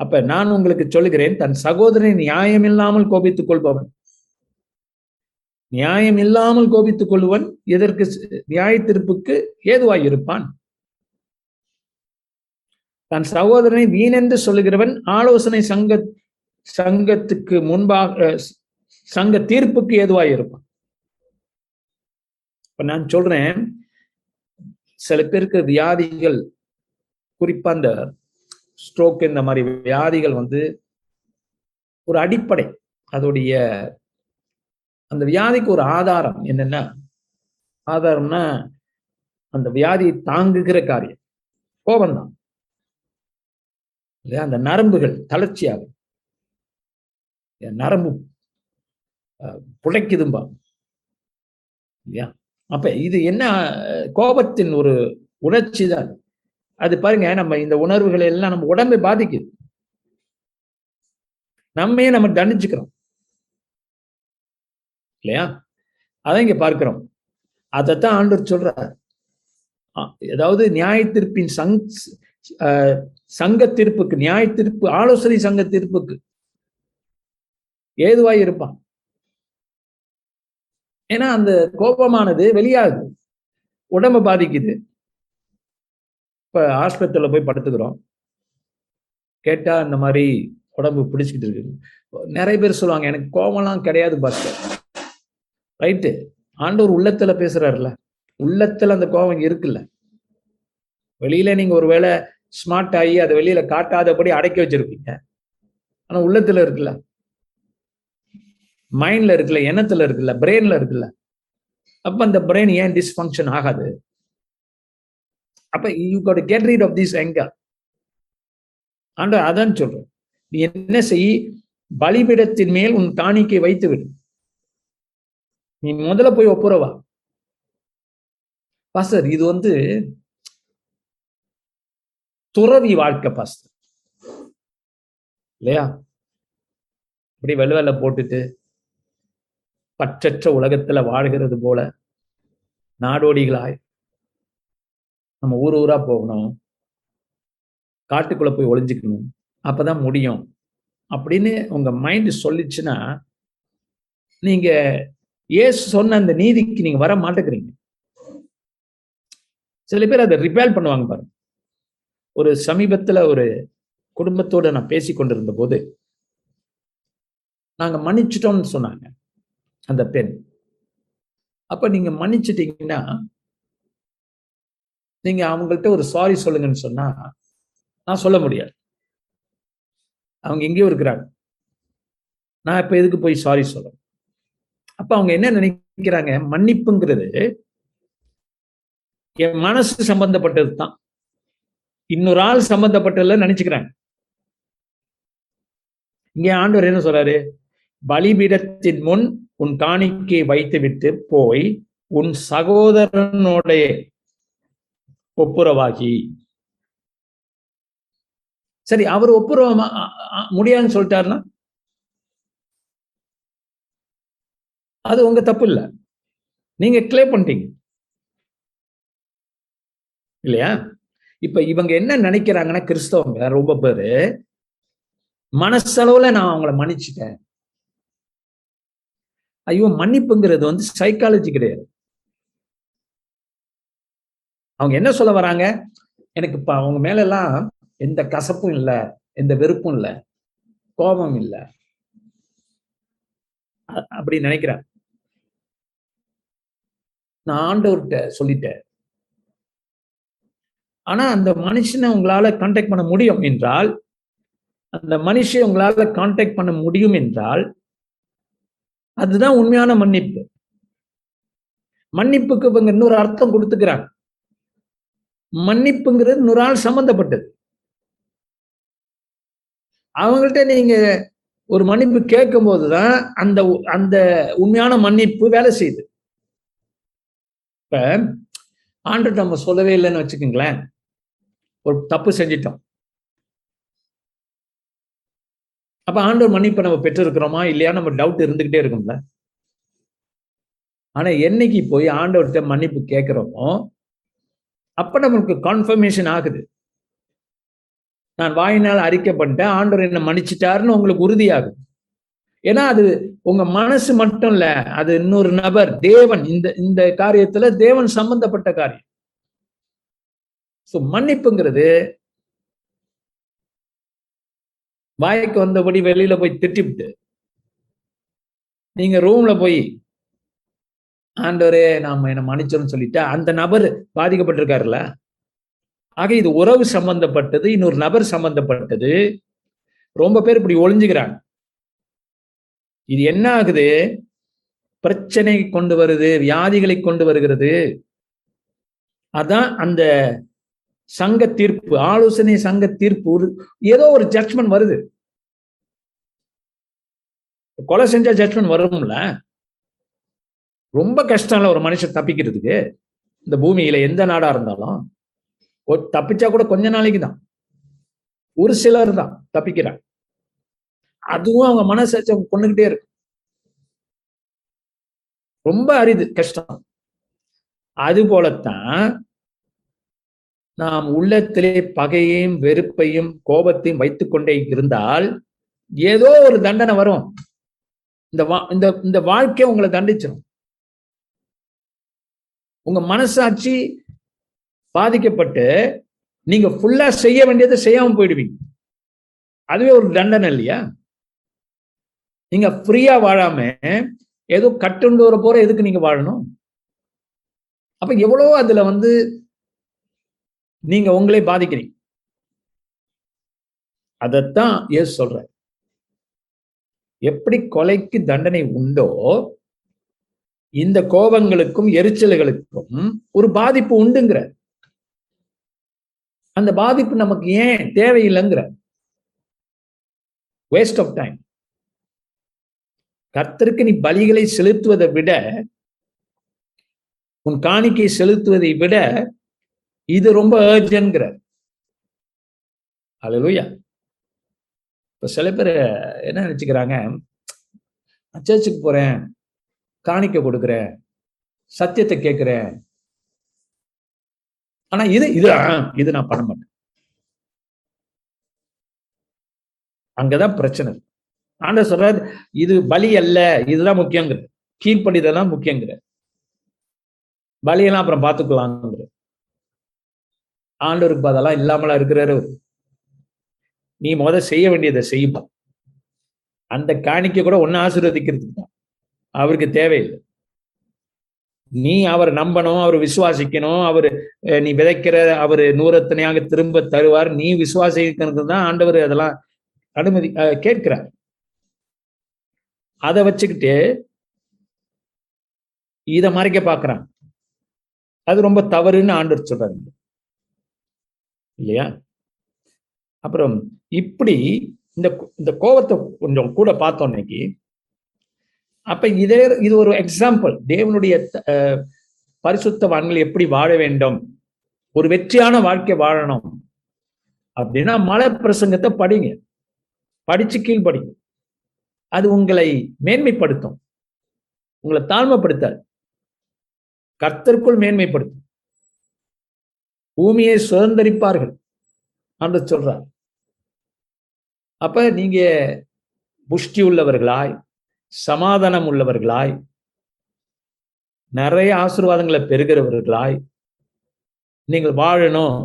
அப்ப நான் உங்களுக்கு சொல்லுகிறேன் தன் சகோதரனை நியாயம் இல்லாமல் கோபித்துக் கொள்பவன். நியாயம் இல்லாமல் கோபித்துக் கொள்வன் எதற்கு நியாய திருப்புக்கு ஏதுவாய் இருப்பான்? தன் சகோதரனை வீணென்று சொல்லுகிறவன் ஆலோசனை சங்க சங்கத்துக்கு முன்பாக சங்க தீர்ப்புக்கு ஏதுவாய் இருப்பான். இப்ப நான் சொல்றேன் சில பேருக்கு வியாதிகள் குறிப்பா அந்த ஸ்ட்ரோக் இந்த மாதிரி வியாதிகள் வந்து ஒரு அடிப்படை. அதோடைய அந்த வியாதிக்கு ஒரு ஆதாரம் என்னன்னா ஆதாரம்னா அந்த வியாதியை தாங்குகிற காரியம். கோபம்தான் இல்லையா? அந்த நரம்புகள் தளர்ச்சியாகும். நரம்பு புழைக்குதும்பா இல்லையா? அப்ப இது என்ன கோபத்தின் ஒரு உணர்ச்சி தான். அது பாருங்க நம்ம இந்த உணர்வுகளை எல்லாம் நம்ம உடம்பை பாதிக்குது. நம்மையே நம்ம தண்டிச்சுக்கிறோம். இல்லையா? அதான் இங்க பார்க்கிறோம். அதைத்தான் ஆண்டவர் சொல்றார். ஏதாவது நியாய தீர்ப்பின் சங் சங்க தீர்ப்புக்கு நியாய தீர்ப்பு ஆலோசனை சங்க தீர்ப்புக்கு ஏதுவாய் இருப்பான். ஏன்னா அந்த கோபமானது வெளியாகுது. உடம்ப பாதிக்குது. இப்ப ஆஸ்பத்திரியில போய் படுத்துக்கிறோம். கேட்டா இந்த மாதிரி உடம்பு பிடிச்சிக்கிட்டு இருக்கு. நிறைய பேர் சொல்லுவாங்க எனக்கு கோபம்லாம் கிடையாது பாஸ்கர். ரைட்டு. ஆண்டவர் உள்ளத்துல பேசுறாருல உள்ளத்துல அந்த கோபம் இருக்குல்ல. வெளியில நீங்க ஒருவேளை ஸ்மார்ட் ஆகி அதை வெளியில காட்டாதபடி அடக்கி வச்சிருப்பீங்க. ஆனா உள்ளத்துல இருக்குல்ல. மைண்ட்ல இருக்குல்ல எண்ணத்துல இருக்குல்ல பிரெயின்ல இருக்குல்ல. அப்ப அந்த பிரெயின் ஏன் டிஸ்ஃபங்க்ஷன் ஆகாது? அப்ப you got get rid of this எங்க ஆண்டு அதான் சொல்றேன். நீ என்ன செய்? பலிபீடத்தின் மேல் உன் காணிக்கை வைத்து விடு நீ முதல்ல போய் ஒப்புரவா பாஸ்டர் இது வந்து துறவி வாழ்க்கை பாஸ்டர் இல்லையா? இப்படி வெள்ள வெள்ள போட்டுட்டு பற்றற்ற உலகத்துல வாழ்கிறது போல நாடோடிகளாய் நம்ம ஊர் ஊரா போகணும். காட்டுக்குள்ள போய் ஒளிஞ்சுக்கணும். அப்பதான் முடியும். அப்படின்னு உங்க மைண்ட் சொல்லிச்சுன்னா நீங்க ஏசு சொன்ன அந்த நீதிக்கு நீங்க வர மாட்டேங்கிறீங்க. சில பேர் அதை ரிப்பேர் பண்ணுவாங்க பாருங்க. ஒரு சமீபத்துல ஒரு குடும்பத்தோட நான் பேசி கொண்டிருந்த போது நாங்க மன்னிச்சிட்டோம்னு சொன்னாங்க. அந்த பெண். அப்ப நீங்க மன்னிச்சிட்டீங்கன்னா நீங்க அவங்கள்ட்ட ஒரு சாரி சொல்லுங்கன்னு சொன்னா நான் சொல்ல முடியாது. அவங்க எங்கேயோ இருக்கிறாங்க. நான் இப்ப எதுக்கு போய் சாரி சொல்லணும்? அப்ப அவங்க என்ன நினைக்கிறாங்க? மன்னிப்புங்கிறது என் மனசு சம்பந்தப்பட்டது தான் இன்னொரு ஆள் சம்பந்தப்பட்டதுல நினைச்சுக்கிறாங்க. இங்க ஆண்டவர் என்ன சொல்றாரு? பலிபீடத்தின் முன் உன் காணிக்கை வைத்து விட்டு போய் உன் சகோதரனுடைய ஒப்புரவாகி. சரி அவர் ஒப்புரவ முடியாதுன்னு சொல்லிட்டாருன்னா? அது உங்க தப்பு இல்லை நீங்க கிளே பண்ணிட்டீங்க. இல்லையா? இப்ப இவங்க என்ன நினைக்கிறாங்கன்னா கிறிஸ்தவங்க ரொம்ப பேரு மனசளவுல நான் அவங்கள மன்னிச்சுட்டேன். ஐயோ மன்னிப்புங்கிறது வந்து சைக்காலஜி கிடையாது. அவங்க என்ன சொல்ல வராங்க? எனக்கு இப்ப அவங்க மேல எல்லாம் எந்த கசப்பும் இல்லை எந்த வெறுப்பும் இல்லை கோபம் இல்லை. அப்படி நினைக்கிறேன். நான் ஆண்டவர்கிட்ட சொல்லிட்டேன். ஆனா அந்த மனுஷனை உங்களால கான்டாக்ட் பண்ண முடியும் என்றால் அந்த மனுஷன் உங்களால கான்டாக்ட் பண்ண முடியும் என்றால் அதுதான் உண்மையான மன்னிப்பு. மன்னிப்புக்கு இவங்க இன்னொரு அர்த்தம் கொடுத்துக்கிறாங்க. மன்னிப்புங்கிறது இன்னொரு ஆள் சம்பந்தப்பட்டது. அவங்கள்ட்ட நீங்க ஒரு மன்னிப்பு கேட்கும் போதுதான் அந்த அந்த உண்மையான மன்னிப்பு வேலை செய்யுது. இப்ப ஆண்டு நம்ம சொல்லவே இல்லைன்னு வச்சுக்கோங்களேன். ஒரு தப்பு செஞ்சிட்டோம். அப்ப ஆண்டவர் மன்னிப்பு நம்ம பெற்றிருக்கிறோமா இல்லையா நம்ம டவுட் இருந்துகிட்டே இருக்கும்ல. ஆனா என்னைக்கு போய் ஆண்டவர்கிட்ட மன்னிப்பு கேட்கிறோமோ அப்ப நம்மளுக்கு கன்ஃபர்மேஷன் ஆகுது. நான் வாயினால் அறிக்கை பண்ணிட்டேன் ஆண்டவர் என்ன மன்னிச்சிட்டாருன்னு உங்களுக்கு உறுதியாகுது. ஏன்னா அது உங்க மனசு மட்டும் இல்ல அது இன்னொரு நபர் தேவன் இந்த இந்த காரியத்துல தேவன் சம்பந்தப்பட்ட காரியம். ஸோ மன்னிப்புங்கிறது வாய்க்கு வந்தபடி வெளியில போய் திட்டிவிட்டு நீங்க ரூம்ல போய் ஆண்டவரே நாம என்ன மன்னிச்சோம்னு சொல்லிட்டு அந்த நபர் பாதிக்கப்பட்டிருக்காருல்ல? ஆக இது உறவு சம்பந்தப்பட்டது இன்னொரு நபர் சம்பந்தப்பட்டது. ரொம்ப பேர் இப்படி ஒளிஞ்சுக்கிறாங்க. இது என்ன ஆகுது? பிரச்சனை கொண்டு வருது வியாதிகளை கொண்டு வருகிறது. அதான் அந்த சங்க தீர்ப்பு ஆலோசனை சங்க தீர்ப்பு ஒரு ஏதோ ஒரு ஜட்மெண்ட் வருது. கொலை செஞ்சா ஜட்மெண்ட் வரும்ல? ரொம்ப கஷ்டம்ல ஒரு மனுஷன் தப்பிக்கிறதுக்கு. இந்த பூமியில எந்த நாடா இருந்தாலும் ஒ- தப்பிச்சா கூட கொஞ்ச நாளைக்கு தான். ஒரு சிலர் தான் தப்பிக்கிறாங்க. அதுவும் அவங்க மனசாட்சி அவங்க கொண்டுகிட்டே இருக்கு. ரொம்ப அரிது கஷ்டம். அது போலத்தான் நாம் உள்ளத்திலே பகையையும் வெறுப்பையும் கோபத்தையும் வைத்துக்கொண்டே இருந்தால் ஏதோ ஒரு தண்டனை வரும். இந்த வா- இந்த இந்த வாழ்க்கை உங்களை தண்டிச்சிடும் உங்க மனசாட்சி பாதிக்கப்பட்டு நீங்க ஃபுல்லா செய்ய வேண்டியதை செய்யாம போயிடுவீங்க. அதுவே ஒரு தண்டனை இல்லையா? நீங்க ஃப்ரீயா வாழாம ஏதோ கட்டுண்டு வர போற எதுக்கு நீங்க வாழணும்? அப்ப எவ்வளவோ அதுல வந்து நீங்க உங்களே பாதிக்கிறீங்க. அதைத்தான் ஏசு சொல்ற எப்படி கொலைக்கு தண்டனை உண்டோ இந்த கோபங்களுக்கும் எரிச்சல்களுக்கும் ஒரு பாதிப்பு உண்டுங்கிற அந்த பாதிப்பு நமக்கு ஏன் தேவையில்லைங்கிற வேஸ்ட் ஆஃப் டைம் கர்த்தருக்கு நீ பலிகளை செலுத்துவதை விட உன் காணிக்கை செலுத்துவதை விட இது ரொம்ப அர்ஜென்ட்ங்கிற அல்லேலூயா இப்ப சில பேர் என்ன நினச்சிக்கிறாங்க? நான் சர்ச்சுக்கு போறேன் காணிக்க கொடுக்குறேன் சத்தியத்தை கேட்கிறேன். ஆனா இது இது இது நான் பண்ண மாட்டேன். அங்கதான் பிரச்சனை. ஆண்ட சொல்றாரு இது பலி அல்ல இதுதான் முக்கியங்கிற கீழ்ப்படிதான் முக்கியங்கிற பலியெல்லாம் அப்புறம் பார்த்துக்கலாங்கிற ஆண்டவருக்கு அதெல்லாம் இல்லாமலா இருக்கிறாரு நீ முத செய்ய வேண்டியதை செய்யுமா? அந்த காணிக்கை கூட ஒன்னு ஆசீர்வதிக்கிறதுக்கு தான். அவருக்கு தேவையில்லை. நீ அவர் நம்பணும் அவர் விசுவாசிக்கணும் அவர் நீ விதைக்கிற அவர் நூறத்தனையாக திரும்ப தருவார். நீ விசுவாசிக்கிறது தான் ஆண்டவர் அதெல்லாம் அனுமதி கேட்கிறார். அதை வச்சுக்கிட்டு இதை மறைக்க பார்க்கறான். அது ரொம்ப தவறுன்னு ஆண்டவர் சொல்றாரு. இல்லையா? அப்புறம் இப்படி இந்த இந்த கோபத்தை கொஞ்சம் கூட பார்த்தோம் இன்னைக்கு. அப்ப இதே இது ஒரு எக்ஸாம்பிள் தேவனுடைய பரிசுத்த வான்கள் எப்படி வாழ வேண்டும்? ஒரு வெற்றியான வாழ்க்கை வாழணும். அப்படின்னா மலை பிரசங்கத்தை படிங்க. படிச்சு கீழ் படிங்க அது உங்களை மேன்மைப்படுத்தும். உங்களை தாழ்மைப்படுத்தாது. கர்த்தருக்குள் மேன்மைப்படுத்தும். பூமியை சுதந்திரிப்பார்கள் என்று சொல்றார். அப்ப நீங்க புஷ்டி உள்ளவர்களாய் சமாதானம் உள்ளவர்களாய் நிறைய ஆசீர்வாதங்களை பெறுகிறவர்களாய் நீங்கள் வாழணும்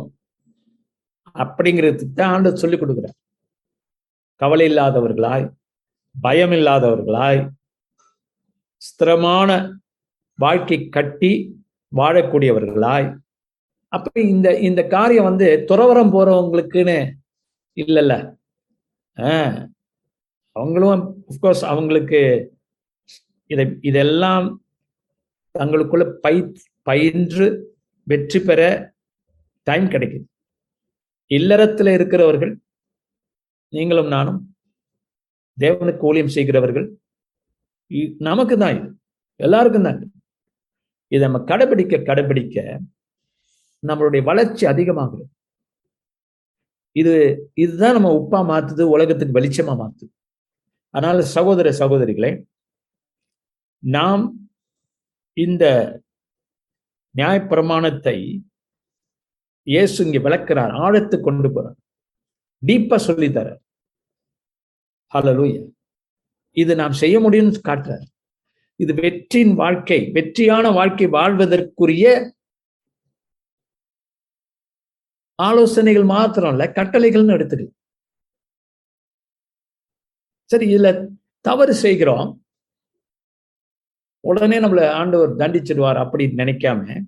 அப்படிங்கிறதுக்கு தான் ஆண்டு சொல்லிக் கொடுக்கிறார். கவலை இல்லாதவர்களாய் பயம் இல்லாதவர்களாய் ஸ்திரமான வாழ்க்கை கட்டி வாழக்கூடியவர்களாய் அப்ப இந்த இந்த காரியம் வந்து துறவரம் போறவங்களுக்குன்னு இல்லைல்ல. அவங்களும் அஃப்கோர்ஸ் அவங்களுக்கு இதை இதெல்லாம் தங்களுக்குள்ள பை பயின்று வெற்றி பெற டைம் கிடைக்குது. இல்லறத்தில் இருக்கிறவர்கள் நீங்களும் நானும் தேவனுக்கு ஊழியம் செய்கிறவர்கள் இ- நமக்கு தான் இது. எல்லாருக்கும் தான் இது. இதை நம்ம கடைபிடிக்க கடைபிடிக்க நம்மளுடைய வளர்ச்சி அதிகமாகுது இது இதுதான் நம்ம உப்பா மாத்துது உலகத்தின் வெளிச்சமா மாத்துது. அதனால சகோதர சகோதரிகளே நாம் இந்த நியாயப்பிரமாணத்தை இயேசு இங்க விளக்குறார் ஆழத்து கொண்டு போறார். டீப்பா சொல்லித்தர ஹalleluya. இது நாம் செய்ய முடியும்னு காட்டுறார். இது வெற்றியின் வாழ்க்கை வெற்றியான வாழ்க்கை வாழ்வதற்குரிய ஆலோசனைகள் மாத்திரம் இல்ல கட்டளைகள்னு எடுத்துக்கலாம் சரி இதுல தவறு செய்கிறோம். உடனே நம்மள ஆண்டவர் தண்டிச்சிடுவார் அப்படி நினைக்காம.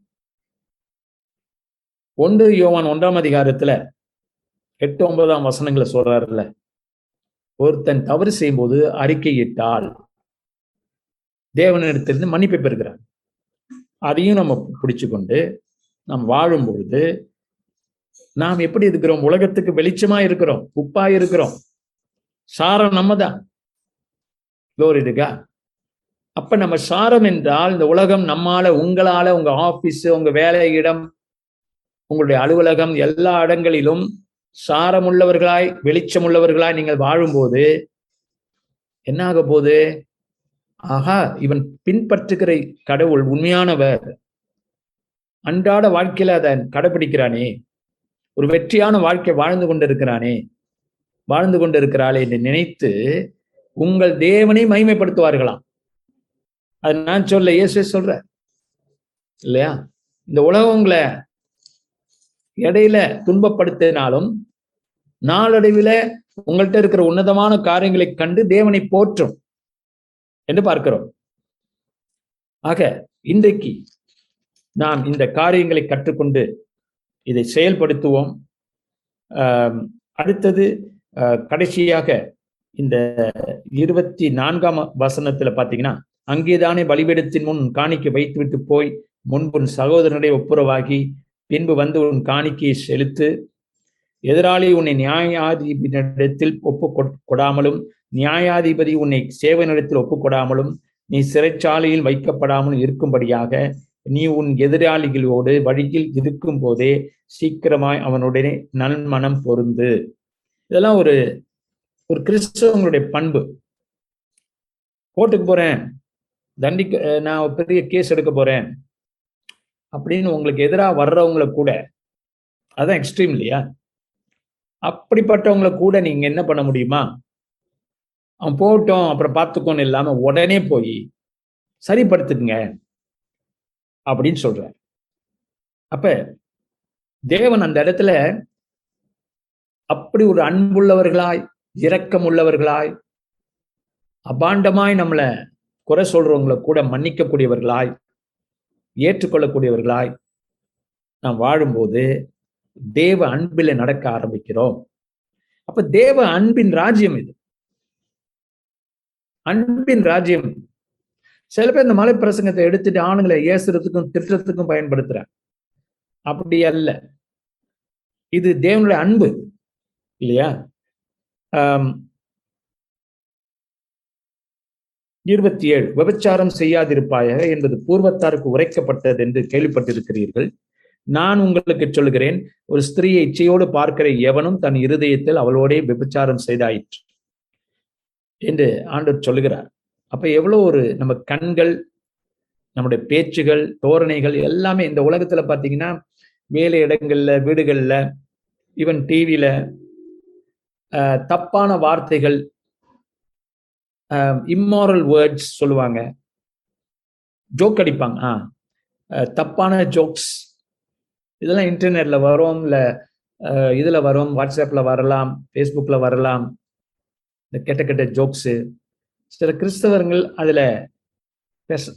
ஒன்று யோவான் ஒன்றாம் அதிகாரத்துல எட்டு ஒன்பதாம் வசனங்களை சொல்றாருல்ல. ஒருத்தன் தவறு செய்யும்போது அறிக்கையிட்டால் தேவனிடத்திலிருந்து மன்னிப்பை பெறுகிறார். அதையும் நம்ம பிடிச்சு கொண்டு நாம் வாழும் பொழுது நாம் எப்படி இருக்கிறோம்? உலகத்துக்கு வெளிச்சமா இருக்கிறோம். உப்பா இருக்கிறோம். சாரம் நம்ம தான் அப்ப நம்ம சாரம் என்றால் இந்த உலகம் நம்மால உங்களால உங்க ஆபீஸ் உங்க வேலை இடம் உங்களுடைய அலுவலகம் எல்லா இடங்களிலும் சாரம் உள்ளவர்களாய் வெளிச்சம் உள்ளவர்களாய் நீங்கள் வாழும்போது என்ன ஆக போகுது? ஆகா இவன் பின்பற்றுகிற கடவுள் உண்மையானவர். அன்றாட வாழ்க்கையில அதை கடைபிடிக்கிறானே. ஒரு வெற்றியான வாழ்க்கை வாழ்ந்து கொண்டிருக்கிறானே. வாழ்ந்து கொண்டிருக்கிறாளே என்று நினைத்து உங்கள் தேவனை மகிமைப்படுத்துவார்களாம். அது நான் சொல்ல இயேசு சொல்ற. இல்லையா? இந்த உலகம் உங்களை இடையில துன்பப்படுத்தினாலும் நாளடைவில் உங்கள்கிட்ட இருக்கிற உன்னதமான காரியங்களை கண்டு தேவனை போற்றும் என்று பார்க்கிறோம். ஆக இன்றைக்கு நாம் இந்த காரியங்களை கற்றுக்கொண்டு இதை செயல்படுத்துவோம். அடுத்தது கடைசியாக இந்த இருபத்தி நான்காம் வசனத்துல பாத்தீங்கன்னா அங்கேதானே பலிபீடத்தின் முன் காணிக்கை வைத்துவிட்டு போய் முன்பு உன் சகோதரனுடைய ஒப்புரவாகி பின்பு வந்து உன் காணிக்கையை செலுத்து. எதிராளி உன்னை நியாயாதிபதியிடத்தில் ஒப்பு கொடாமலும் நியாயாதிபதி உன்னை சேவை ஒப்பு கொடாமலும் நீ சிறைச்சாலையில் வைக்கப்படாமலும் இருக்கும்படியாக நீ உன் எதிராளிகளோடு வழியில் இருக்கும் போதே சீக்கிரமாய் அவனுடைய நன்மனம் பொருந்து. இதெல்லாம் ஒரு ஒரு கிறிஸ்தவங்களுடைய பண்பு. கோர்ட்டுக்கு போறேன். தண்டிக்க நான் பெரிய கேஸ் எடுக்க போறேன். அப்படின்னு உங்களுக்கு எதிராக வர்றவங்கள கூட அதான் எக்ஸ்ட்ரீம் இல்லையா? அப்படிப்பட்டவங்கள கூட நீங்க என்ன பண்ண முடியுமா? அவன் போட்டோம் அப்புறம் பார்த்துக்கோன்னு இல்லாம உடனே போய் சரிப்படுத்துக்குங்க அப்படின்னு சொல்றார். அப்ப தேவன் அந்த இடத்துல அப்படி ஒரு அன்புள்ளவர்களாய் இரக்கம் உள்ளவர்களாய் அபாண்டமாய் நம்மளை குறை சொல்றவங்களை கூட மன்னிக்கக்கூடியவர்களாய் ஏற்றுக்கொள்ளக்கூடியவர்களாய் நாம் வாழும்போது தேவ அன்பில் நடக்க ஆரம்பிக்கிறோம். அப்ப தேவ அன்பின் ராஜ்யம் இது. அன்பின் ராஜ்யம் சில பேர் இந்த மலை பிரசங்கத்தை எடுத்துட்டு ஆணுங்களை ஏசுறதுக்கும் திட்டத்துக்கும் பயன்படுத்துறாங்க. அப்படி அல்ல. இது தேவனுடைய அன்பு இல்லையா? இருபத்தி ஏழு விபச்சாரம் செய்யாதிருப்பாயாக என்பது பூர்வத்தாருக்கு உரைக்கப்பட்டது என்று கேள்விப்பட்டிருக்கிறீர்கள். நான் உங்களுக்கு சொல்கிறேன் ஒரு ஸ்திரீயை இச்சையோடு பார்க்கிற எவனும் தன் இருதயத்தில் அவளோடே விபச்சாரம் செய்தாயிற்று என்று ஆண்டவர் சொல்லுகிறார். அப்ப எவ்வளோ ஒரு நம்ம கண்கள் நம்முடைய பேச்சுகள் தோரணைகள் எல்லாமே இந்த உலகத்துல பாத்தீங்கன்னா வேலை இடங்கள்ல வீடுகள்ல ஈவன் டிவியில தப்பான வார்த்தைகள் இம்மாரல் வேர்ட்ஸ் சொல்லுவாங்க. ஜோக் அடிப்பாங்க. ஆ. தப்பான ஜோக்ஸ் இதெல்லாம் இன்டர்நெட்ல வரும் இல்ல இதுல வரும் வாட்ஸ்அப்ல வரலாம் ஃபேஸ்புக்ல வரலாம். இந்த கெட்ட கெட்ட ஜோக்ஸு சில கிறிஸ்தவர்கள் அதுல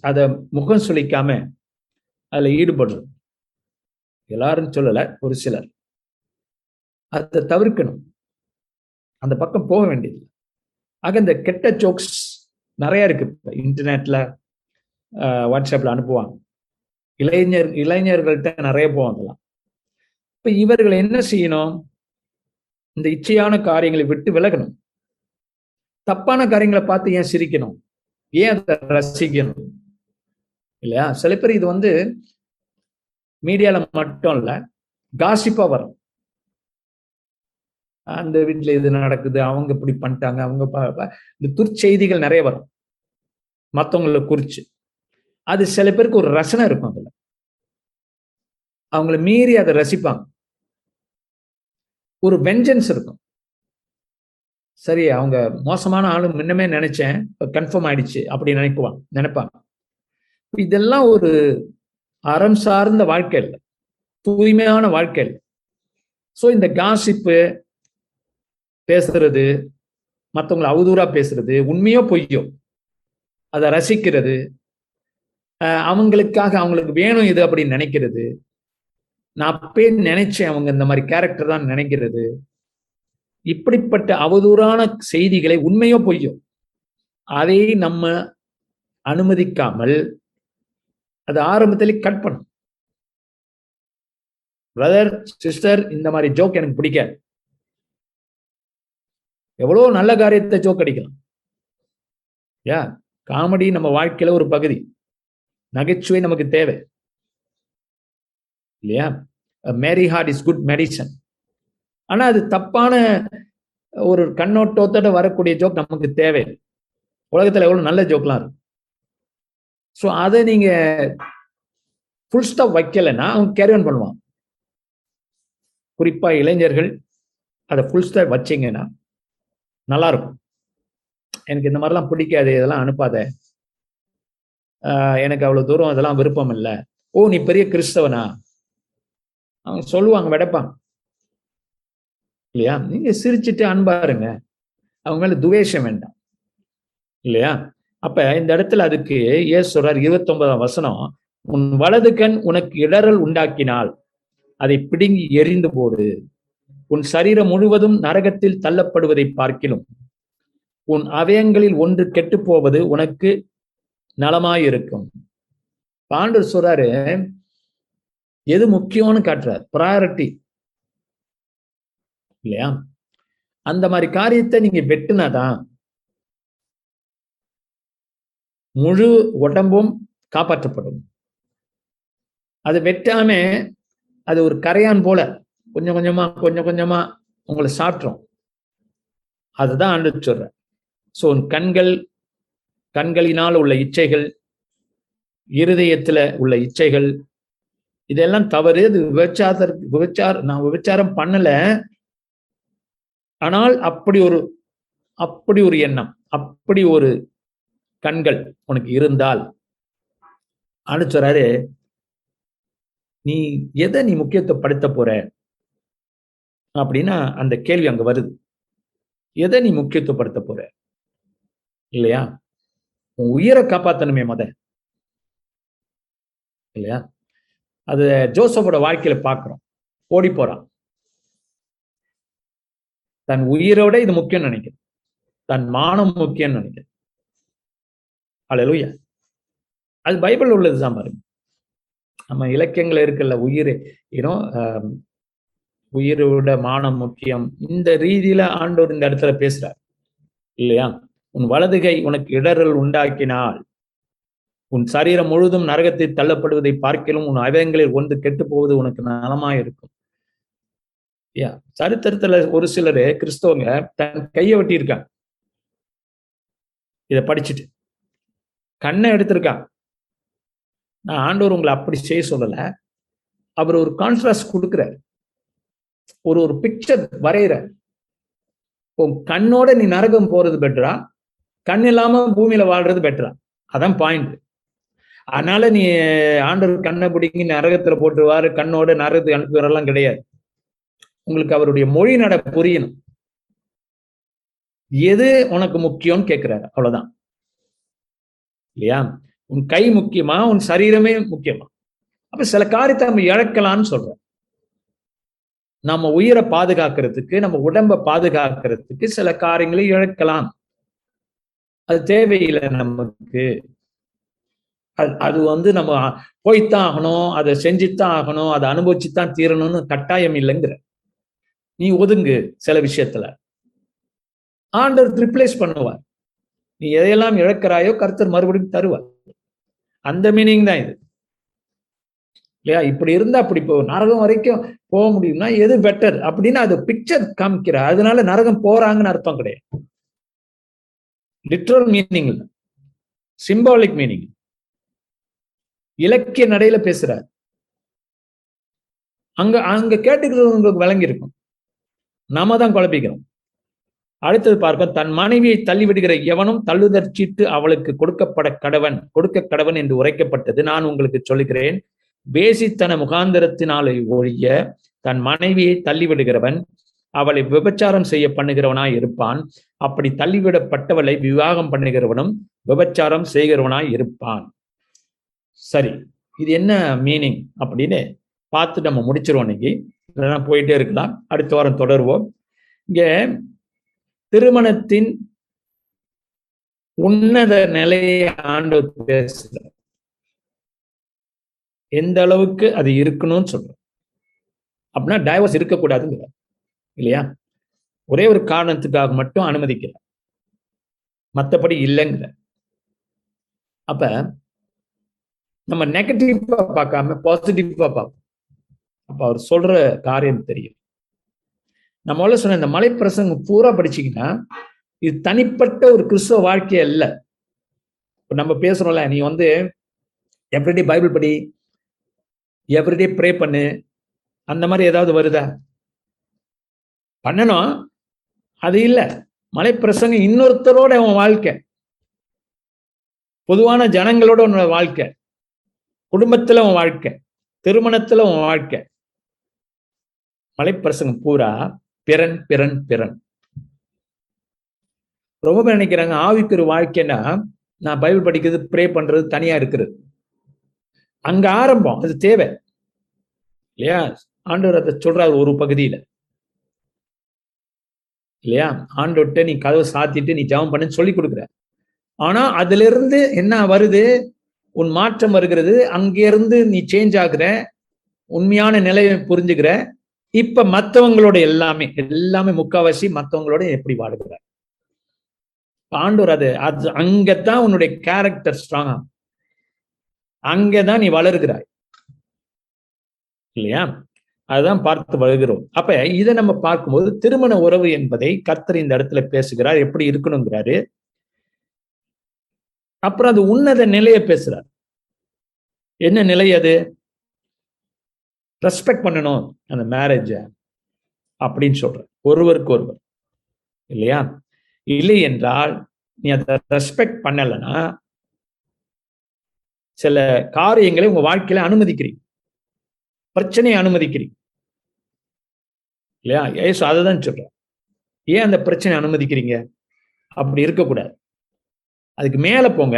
அதை முகம் சுழிக்காம அதில் ஈடுபடுறது எல்லாரும் சொல்லலை ஒரு சிலர். அதை தவிர்க்கணும். அந்த பக்கம் போக வேண்டியது. ஆக இந்த கெட்ட ஜோக்ஸ் நிறைய இருக்கு இப்போ. இன்டர்நெட்ல வாட்ஸ்அப்ல அனுப்புவாங்க. இளைஞர் இளைஞர்கள்ட்ட நிறைய போவாங்கலாம் இப்போ இவர்கள் என்ன செய்யணும்? இந்த இச்சையான காரியங்களை விட்டு விலகணும். தப்பான காரியங்களை பார்த்து ஏன் சிரிக்கணும்? ஏன் அதை ரசிக்கணும்? இல்லையா? சில பேர் இது வந்து மீடியால மட்டும் இல்ல காசிப்பா வரும். அந்த வீட்டுல இது நடக்குது அவங்க இப்படி பண்ணிட்டாங்க அவங்க இந்த துர்ச்செய்திகள் நிறைய வரும். மற்றவங்களை குறிச்சு. அது சில பேருக்கு ஒரு ரசனை இருக்கும் அதுல. அவங்கள மீறி அதை ரசிப்பாங்க. ஒரு வெஞ்சன்ஸ் இருக்கும். சரி அவங்க மோசமான ஆளு முன்னமே நினைச்சேன். கன்ஃபார்ம் ஆயிடுச்சு அப்படி நினைக்குவான் நினைப்பாங்க. இதெல்லாம் ஒரு அறம் சார்ந்த வாழ்க்கை இல்லை. தூய்மையான வாழ்க்கை இல்லை. ஸோ இந்த காசிப்பு பேசுறது மற்றவங்களை அவதூறா பேசுறது உண்மையோ பொய்யோ அதை ரசிக்கிறது அவங்களுக்காக அவங்களுக்கு வேணும் இது அப்படின்னு நினைக்கிறது நான் அப்பயே நினைச்சேன் அவங்க இந்த மாதிரி கேரக்டர் தான் நினைக்கிறது இப்படிப்பட்ட அவதூறான செய்திகளை உண்மையோ பொய்யோ அதை நம்ம அனுமதிக்காமல் அது ஆரம்பத்தில் கட் பண்ணும். பிரதர் சிஸ்டர் இந்த மாதிரி ஜோக் எனக்கு பிடிக்காது. எவ்வளவு நல்ல காரியத்தை ஜோக் அடிக்கலாம். யா காமெடி நம்ம வாழ்க்கையில ஒரு பகுதி. நகைச்சுவை நமக்கு தேவை. இல்லையா? Merry heart is good medicine ஆனா அது தப்பான ஒரு கண்ணோட்டத்தோட வரக்கூடிய ஜோக் நமக்கு தேவை. உலகத்துல எவ்வளவு நல்ல ஜோக்லாம் இருக்கு. ஸோ அதை நீங்க ஃபுல் ஸ்டாப் வைக்கலைன்னா அவங்க கேரி ஆன் பண்ணுவான். குறிப்பா இளைஞர்கள் அதை ஃபுல் ஸ்டாப் வச்சிங்கன்னா நல்லா இருக்கும் எனக்கு இந்த மாதிரிலாம் பிடிக்காது இதெல்லாம் அனுப்பாத. எனக்கு அவ்வளோ தூரம் இதெல்லாம் விருப்பம் இல்லை. ஓ நீ பெரிய கிறிஸ்தவனா? அவங்க சொல்லுவாங்க வெடைப்பாங்க. இல்லையா? நீங்க சிரிச்சுட்டு அன்பாருங்க. அவங்க மேல துவேஷம் வேண்டாம். இல்லையா? அப்ப இந்த இடத்துல அதுக்கு ஏசு சொல்றார் இருபத்தி ஒன்பதாம் வசனம் உன் வலது கண் உனக்கு இடறல் உண்டாக்கினால் அதை பிடுங்கி எரிந்து போடு. உன் சரீரம் முழுவதும் நரகத்தில் தள்ளப்படுவதை பார்க்கிலும். உன் அவயங்களில் ஒன்று கெட்டு போவது உனக்கு நலமாயிருக்கும். பாண்டர் சொல்றாரு எது முக்கியம்னு காட்டுறார். ப்ரையாரிட்டி இல்லையா? அந்த மாதிரி காரியத்தை நீங்க வெட்டுனாதான் முழு உடம்பும் காப்பாற்றப்படும். அது வெட்டாம அது ஒரு கரையான் போல கொஞ்சம் கொஞ்சமா கொஞ்சம் கொஞ்சமா உங்களை சாப்பிட்றோம் அதுதான் ஆண்டு சொல்றேன் ஸோ உன் கண்கள் கண்களினால் உள்ள இச்சைகள் இருதயத்துல உள்ள இச்சைகள் இதெல்லாம் தவறு. இது விபச்சாரத்திற்கு விபச்சார நான் விபச்சாரம் பண்ணல. ஆனால் அப்படி ஒரு அப்படி ஒரு எண்ணம் அப்படி ஒரு கண்கள் உனக்கு இருந்தால் அனுச்சராரு நீ எதை நீ முக்கியத்துவப்படுத்த போற? அப்படின்னா அந்த கேள்வி அங்க வருது. எதை நீ முக்கியத்துவப்படுத்த போற? இல்லையா? உன் உயிரை காப்பாத்தணுமே மத. இல்லையா? அது ஜோசஃபோட வாழ்க்கையில பாக்குறோம். ஓடி போறான். தன் உயிரோட இது முக்கியம் நினைக்கிறேன். தன் மானம் முக்கியம் நினைக்கிறேன். அழலுயா அது பைபிள் உள்ளதுதான் பாருங்க. நம்ம இலக்கியங்கள் இருக்குல்ல உயிர். ஏன்னோ um, உயிரோட மானம் முக்கியம். இந்த ரீதியில ஆண்டோர் இந்த இடத்துல பேசுறார். இல்லையா? உன் வலதுகை உனக்கு இடரல் உண்டாக்கினால் உன் சரீரம் முழுதும் நரகத்தை தள்ளப்படுவதை பார்க்கலும் உன் அவயங்களில் ஒன்று கெட்டு போவது உனக்கு நலமா இருக்கும் சரித்திரத்துல ஒரு சிலர் கிறிஸ்தவங்க தன் கையை வெட்டி இதை படிச்சுட்டு. கண்ணை எடுத்திருக்கான் நான் ஆண்டவர் உங்களை அப்படி செய்ய சொல்லல. அவர் ஒரு கான்ட்ராஸ்ட் கொடுக்குறார். ஒரு ஒரு பிக்சர் வரைகிற உன் கண்ணோட நீ நரகம் போறது பெட்டரா கண் இல்லாம பூமியில வாழ்றது பெட்டரா அதான் பாயிண்ட் அதனால நீ ஆண்டவர் கண்ணை பிடிங்கி நரகத்துல போட்டுருவாரு. கண்ணோட நரகத்துக்கு அனுப்புவரெல்லாம் கிடையாது. உங்களுக்கு அவருடைய மொழி நட புரியணும். எது உனக்கு முக்கியம்னு கேட்கிறாரு அவ்வளவுதான். இல்லையா? உன் கை முக்கியமா உன் சரீரமே முக்கியமா? அப்ப சில காரியத்தை நம்ம இழக்கலாம்னு சொல்றோம். நம்ம உயிரை பாதுகாக்கிறதுக்கு நம்ம உடம்ப பாதுகாக்கிறதுக்கு சில காரியங்களை இழக்கலாம். அது தேவையில்லை நமக்கு. அது வந்து நம்ம போய்த்தான் ஆகணும் அதை செஞ்சுத்தான் ஆகணும் அதை அனுபவிச்சுத்தான் தீரணும்னு கட்டாயம் இல்லைங்கிற. நீ ஒதுங்கு சில விஷயத்துல. ஆண்டவர் ரிப்ளேஸ் பண்ணுவார். நீ எதையெல்லாம் இழக்கிறாயோ கருத்தர் மறுபடியும் தருவார். அந்த மீனிங் தான் இது. இல்லையா? இப்படி இருந்தா அப்படி போ நரகம் வரைக்கும் போக முடியும்னா எது பெட்டர் அப்படின்னு அது பிக்சர் காமிக்கிற அதனால நரகம் போறாங்கன்னு அர்த்தம் கிடையாது. லிட்ரல் மீனிங் சிம்பாலிக் மீனிங் இலக்கிய நடையில பேசுறார். அங்க அங்க கேட்டுக்கிறது உங்களுக்கு விளங்கி இருக்கும் நாம தான் குழப்பிக்கிறோம். அடுத்தது பார்க்க தன் மனைவியை தள்ளிவிடுகிற எவனும் தள்ளுதற் சீட்டு அவளுக்கு கொடுக்கப்பட கடவன் கொடுக்க கடவன் என்று உரைக்கப்பட்டது நான் உங்களுக்கு சொல்லுகிறேன். வேசித்தன முகாந்திரத்தினாலே ஒழிய தன் மனைவியை தள்ளிவிடுகிறவன் அவளை விபச்சாரம் செய்ய பண்ணுகிறவனாய் இருப்பான். அப்படி தள்ளிவிடப்பட்டவளை விவாகம் பண்ணுகிறவனும் விபச்சாரம் செய்கிறவனாய் இருப்பான். சரி இது என்ன மீனிங் அப்படின்னு பார்த்து நம்ம முடிச்சிருவோம் இன்னைக்கு. இல்லைன்னா போயிட்டே இருக்கலாம். அடுத்த வாரம் தொடருவோம். இங்க திருமணத்தின் உன்னத நிலையை ஆண்டு பேசுற எந்த அளவுக்கு அது இருக்கணும்னு சொல்றோம். அப்படின்னா டைவர்ஸ் இருக்கக்கூடாதுங்கிற இல்லையா? ஒரே ஒரு காரணத்துக்காக மட்டும் அனுமதிக்கிறார் மற்றபடி இல்லைங்கிற அப்ப நம்ம நெகட்டிவா பார்க்காம பாசிட்டிவா பார்ப்போம். அப்ப அவர் சொல்ற காரியம் தெரியும். நம்ம முதல்ல சொன்ன இந்த மலை பிரசங்கம் பூரா படிச்சீங்கன்னா இது தனிப்பட்ட ஒரு கிறிஸ்தவ வாழ்க்கை அல்ல இப்ப நம்ம பேசுறோம்ல நீ வந்து எவ்ரிடே பைபிள் படி எவ்ரிடே ப்ரே பண்ணு அந்த மாதிரி ஏதாவது வருதா? பண்ணணும் அது இல்லை. மலை பிரசங்கம் இன்னொருத்தரோட உன் வாழ்க்கை. பொதுவான ஜனங்களோட உன்னோட வாழ்க்கை. குடும்பத்துல உன் வாழ்க்கை. திருமணத்துல உன் வாழ்க்கை. மலைப்பிரசங்கம் பூரா பிறன் பிறன் பிறன். ரொம்ப பேர் நினைக்கிறாங்க ஆவிக்குரு வாழ்க்கைன்னா நான் பைபிள் படிக்கிறது ப்ரே பண்றது தனியா இருக்கிறது அங்க ஆரம்பம் அது தேவை. இல்லையா? ஆண்டவர் அதை சொல்றாரு ஒரு பகுதியில. இல்லையா? ஆண்டோட்ட நீ கதவை சாத்திட்டு நீ ஜெபம் பண்ணுன்னு சொல்லி கொடுக்குற. ஆனா அதுல இருந்து என்ன வருது? உன் மாற்றம் வருகிறது. அங்கிருந்து நீ சேஞ்ச் ஆகுற. உண்மையான நிலையை புரிஞ்சுக்கிற. இப்ப மத்தவங்களோட எல்லாமே எல்லாமே முக்காவாசி மத்தவங்களோட எப்படி வாடுகிறார் ஆண்டவர் அது அது அங்கதான் உன்னுடைய கேரக்டர் ஸ்ட்ராங்கா அங்கதான் நீ வளர்கிறாய். இல்லையா? அதுதான் பார்த்து வருகிறோம் அப்ப இதை நம்ம பார்க்கும்போது திருமண உறவு என்பதை கர்த்தர் இந்த இடத்துல பேசுகிறார். எப்படி இருக்கணுங்கிறாரு. அப்புறம் அது உன்னத நிலையை பேசுறார். என்ன நிலை அது? ரெஸ்பெக்ட் பண்ணணும் அந்த மேரேஜை அப்படின்னு சொல்கிறேன் ஒருவருக்கு ஒருவர் இல்லையா? இல்லை என்றால் நீ அதை ரெஸ்பெக்ட் பண்ணலைன்னா சில காரியங்களை உங்க வாழ்க்கையில அனுமதிக்கிறீங்க. பிரச்சனையை அனுமதிக்கிறீங்க. இல்லையா? ஏசு அதை தான் சொல்றேன் ஏன் அந்த பிரச்சனை அனுமதிக்கிறீங்க? அப்படி இருக்கக்கூடாது. அதுக்கு மேல போங்க.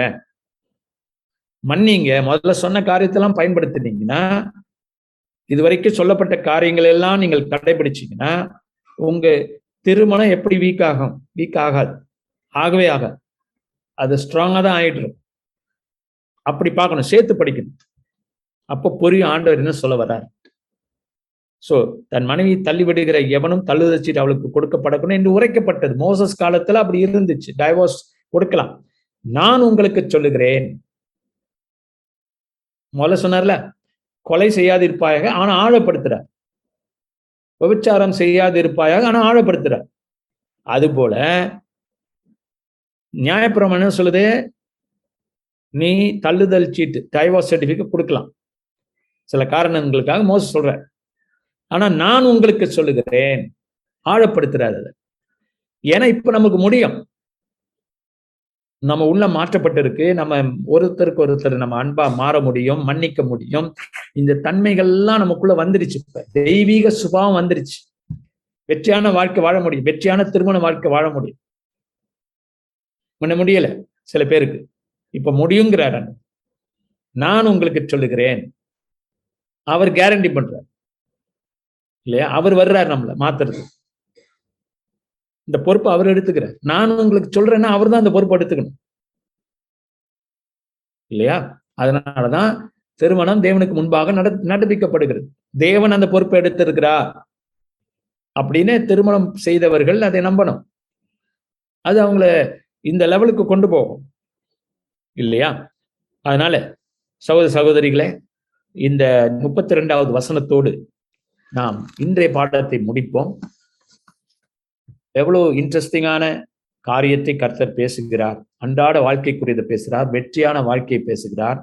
மன்னிங்க. முதல்ல சொன்ன காரியத்தெல்லாம் பயன்படுத்தினீங்கன்னா இது வரைக்கும் சொல்லப்பட்ட காரியங்கள் எல்லாம் நீங்கள் கடைபிடிச்சிங்கன்னா உங்க திருமணம் எப்படி வீக் ஆகும்? வீக் ஆகாது. ஆகவே ஆகாது. அது ஸ்ட்ராங்காக தான் ஆயிடும் அப்படி பார்க்கணும். சேர்த்து படிக்கணும். அப்போ புரியும் ஆண்டவர் என்ன சொல்ல வர்றார்? ஸோ தன் மனைவி தள்ளி விடுகிற எவனும் தள்ளுதச்சிட்டு அவளுக்கு கொடுக்கப்படக்கணும் என்று உரைக்கப்பட்டது. மோசஸ் காலத்துல அப்படி இருந்துச்சு. டைவோர்ஸ் கொடுக்கலாம். நான் உங்களுக்கு சொல்லுகிறேன். முதல்ல சொன்னார்ல கொலை செய்யாதிருப்பாயாக ஆனா ஆழப்படுத்துறார் விபச்சாரம் செய்யாதிருப்பாயாக ஆனா ஆழப்படுத்துறார் அது போல நியாயப்பிரமம் என்ன சொல்லுது? நீ தள்ளுதல் சீட்டு டைவோர்ஸ் சர்டிபிகேட் கொடுக்கலாம். சில காரணங்களுக்காக மோச சொல்ற. ஆனா நான் உங்களுக்கு சொல்லுகிறேன் ஆழப்படுத்துறாரு ஏன்னா இப்ப நமக்கு முடியும். நம்ம உள்ள மாற்றப்பட்டிருக்கு. நம்ம ஒருத்தருக்கு ஒருத்தர் நம்ம அன்பா மாற முடியும் மன்னிக்க முடியும். இந்த தன்மைகள்லாம் நமக்குள்ள வந்துருச்சு இப்ப. தெய்வீக சுபாவம் வந்துருச்சு. வெற்றியான வாழ்க்கை வாழ முடியும். வெற்றியான திருமண வாழ்க்கை வாழ முடியும். முன்ன முடியல சில பேருக்கு. இப்ப முடியுங்கிறார் நான் உங்களுக்கு சொல்லுகிறேன். அவர் கேரண்டி பண்றார். இல்லையா? அவர் வர்றார் நம்மள மாத்துறது இந்த பொறுப்பை அவர் எடுத்துக்கிறார். நான் உங்களுக்கு சொல்றேன்னா அவர் தான் அந்த பொறுப்பை எடுத்துக்கணும். இல்லையா? அதனாலதான் திருமணம் தேவனுக்கு முன்பாக நட நடப்பிக்கப்படுகிறது. தேவன் அந்த பொறுப்பை எடுத்திருக்கிறா அப்படின்னு திருமணம் செய்தவர்கள் அதை நம்பணும். அது அவங்கள இந்த லெவலுக்கு கொண்டு போகும். இல்லையா? அதனால சகோதர சகோதரிகளே இந்த முப்பத்தி ரெண்டாவது வசனத்தோடு நாம் இன்றைய பாடத்தை முடிப்போம். எவ்வளவு இன்ட்ரெஸ்டிங்கான காரியத்தை கர்த்தர் பேசுகிறார். அன்றாட வாழ்க்கைக்குரியதை பேசுகிறார். வெற்றியான வாழ்க்கையை பேசுகிறார்.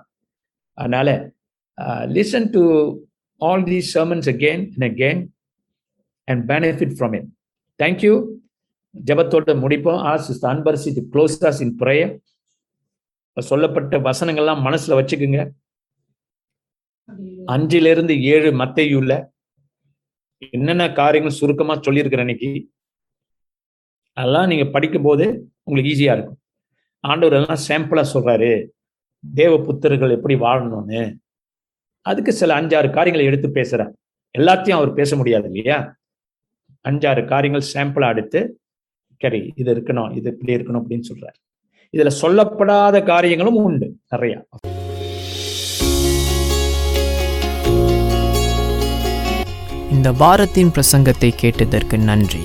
அதனால listen to all these sermons again and again and benefit from it thank you ஜபத்தோட முடிப்போம். ஆஸ் இஸ் அன்பர்ஸ் இது க்ளோஸ் ஆஸ் இன் ப்ரேயர் சொல்லப்பட்ட வசனங்கள்லாம் மனசுல வச்சுக்குங்க. அஞ்சிலிருந்து ஏழு மத்தையுள்ள என்னென்ன காரியங்கள் சுருக்கமா சொல்லியிருக்கிறேன் இன்னைக்கு? அதெல்லாம் நீங்கள் படிக்கும்போது உங்களுக்கு ஈஸியாக இருக்கும். ஆண்டவர் எல்லாம் சாம்பிளா சொல்றாரு. தேவ புத்தர்கள் எப்படி வாழணும்னு. அதுக்கு சில அஞ்சாறு காரியங்களை எடுத்து பேசுகிறார் எல்லாத்தையும் அவர் பேச முடியாது இல்லையா? அஞ்சாறு காரியங்கள் சாம்பிளா எடுத்து சரி இது இருக்கணும் இது இப்படி இருக்கணும் அப்படின்னு சொல்றாரு. இதில் சொல்லப்படாத காரியங்களும் உண்டு நிறையா. இந்த வாரத்தின் பிரசங்கத்தை கேட்டதற்கு நன்றி.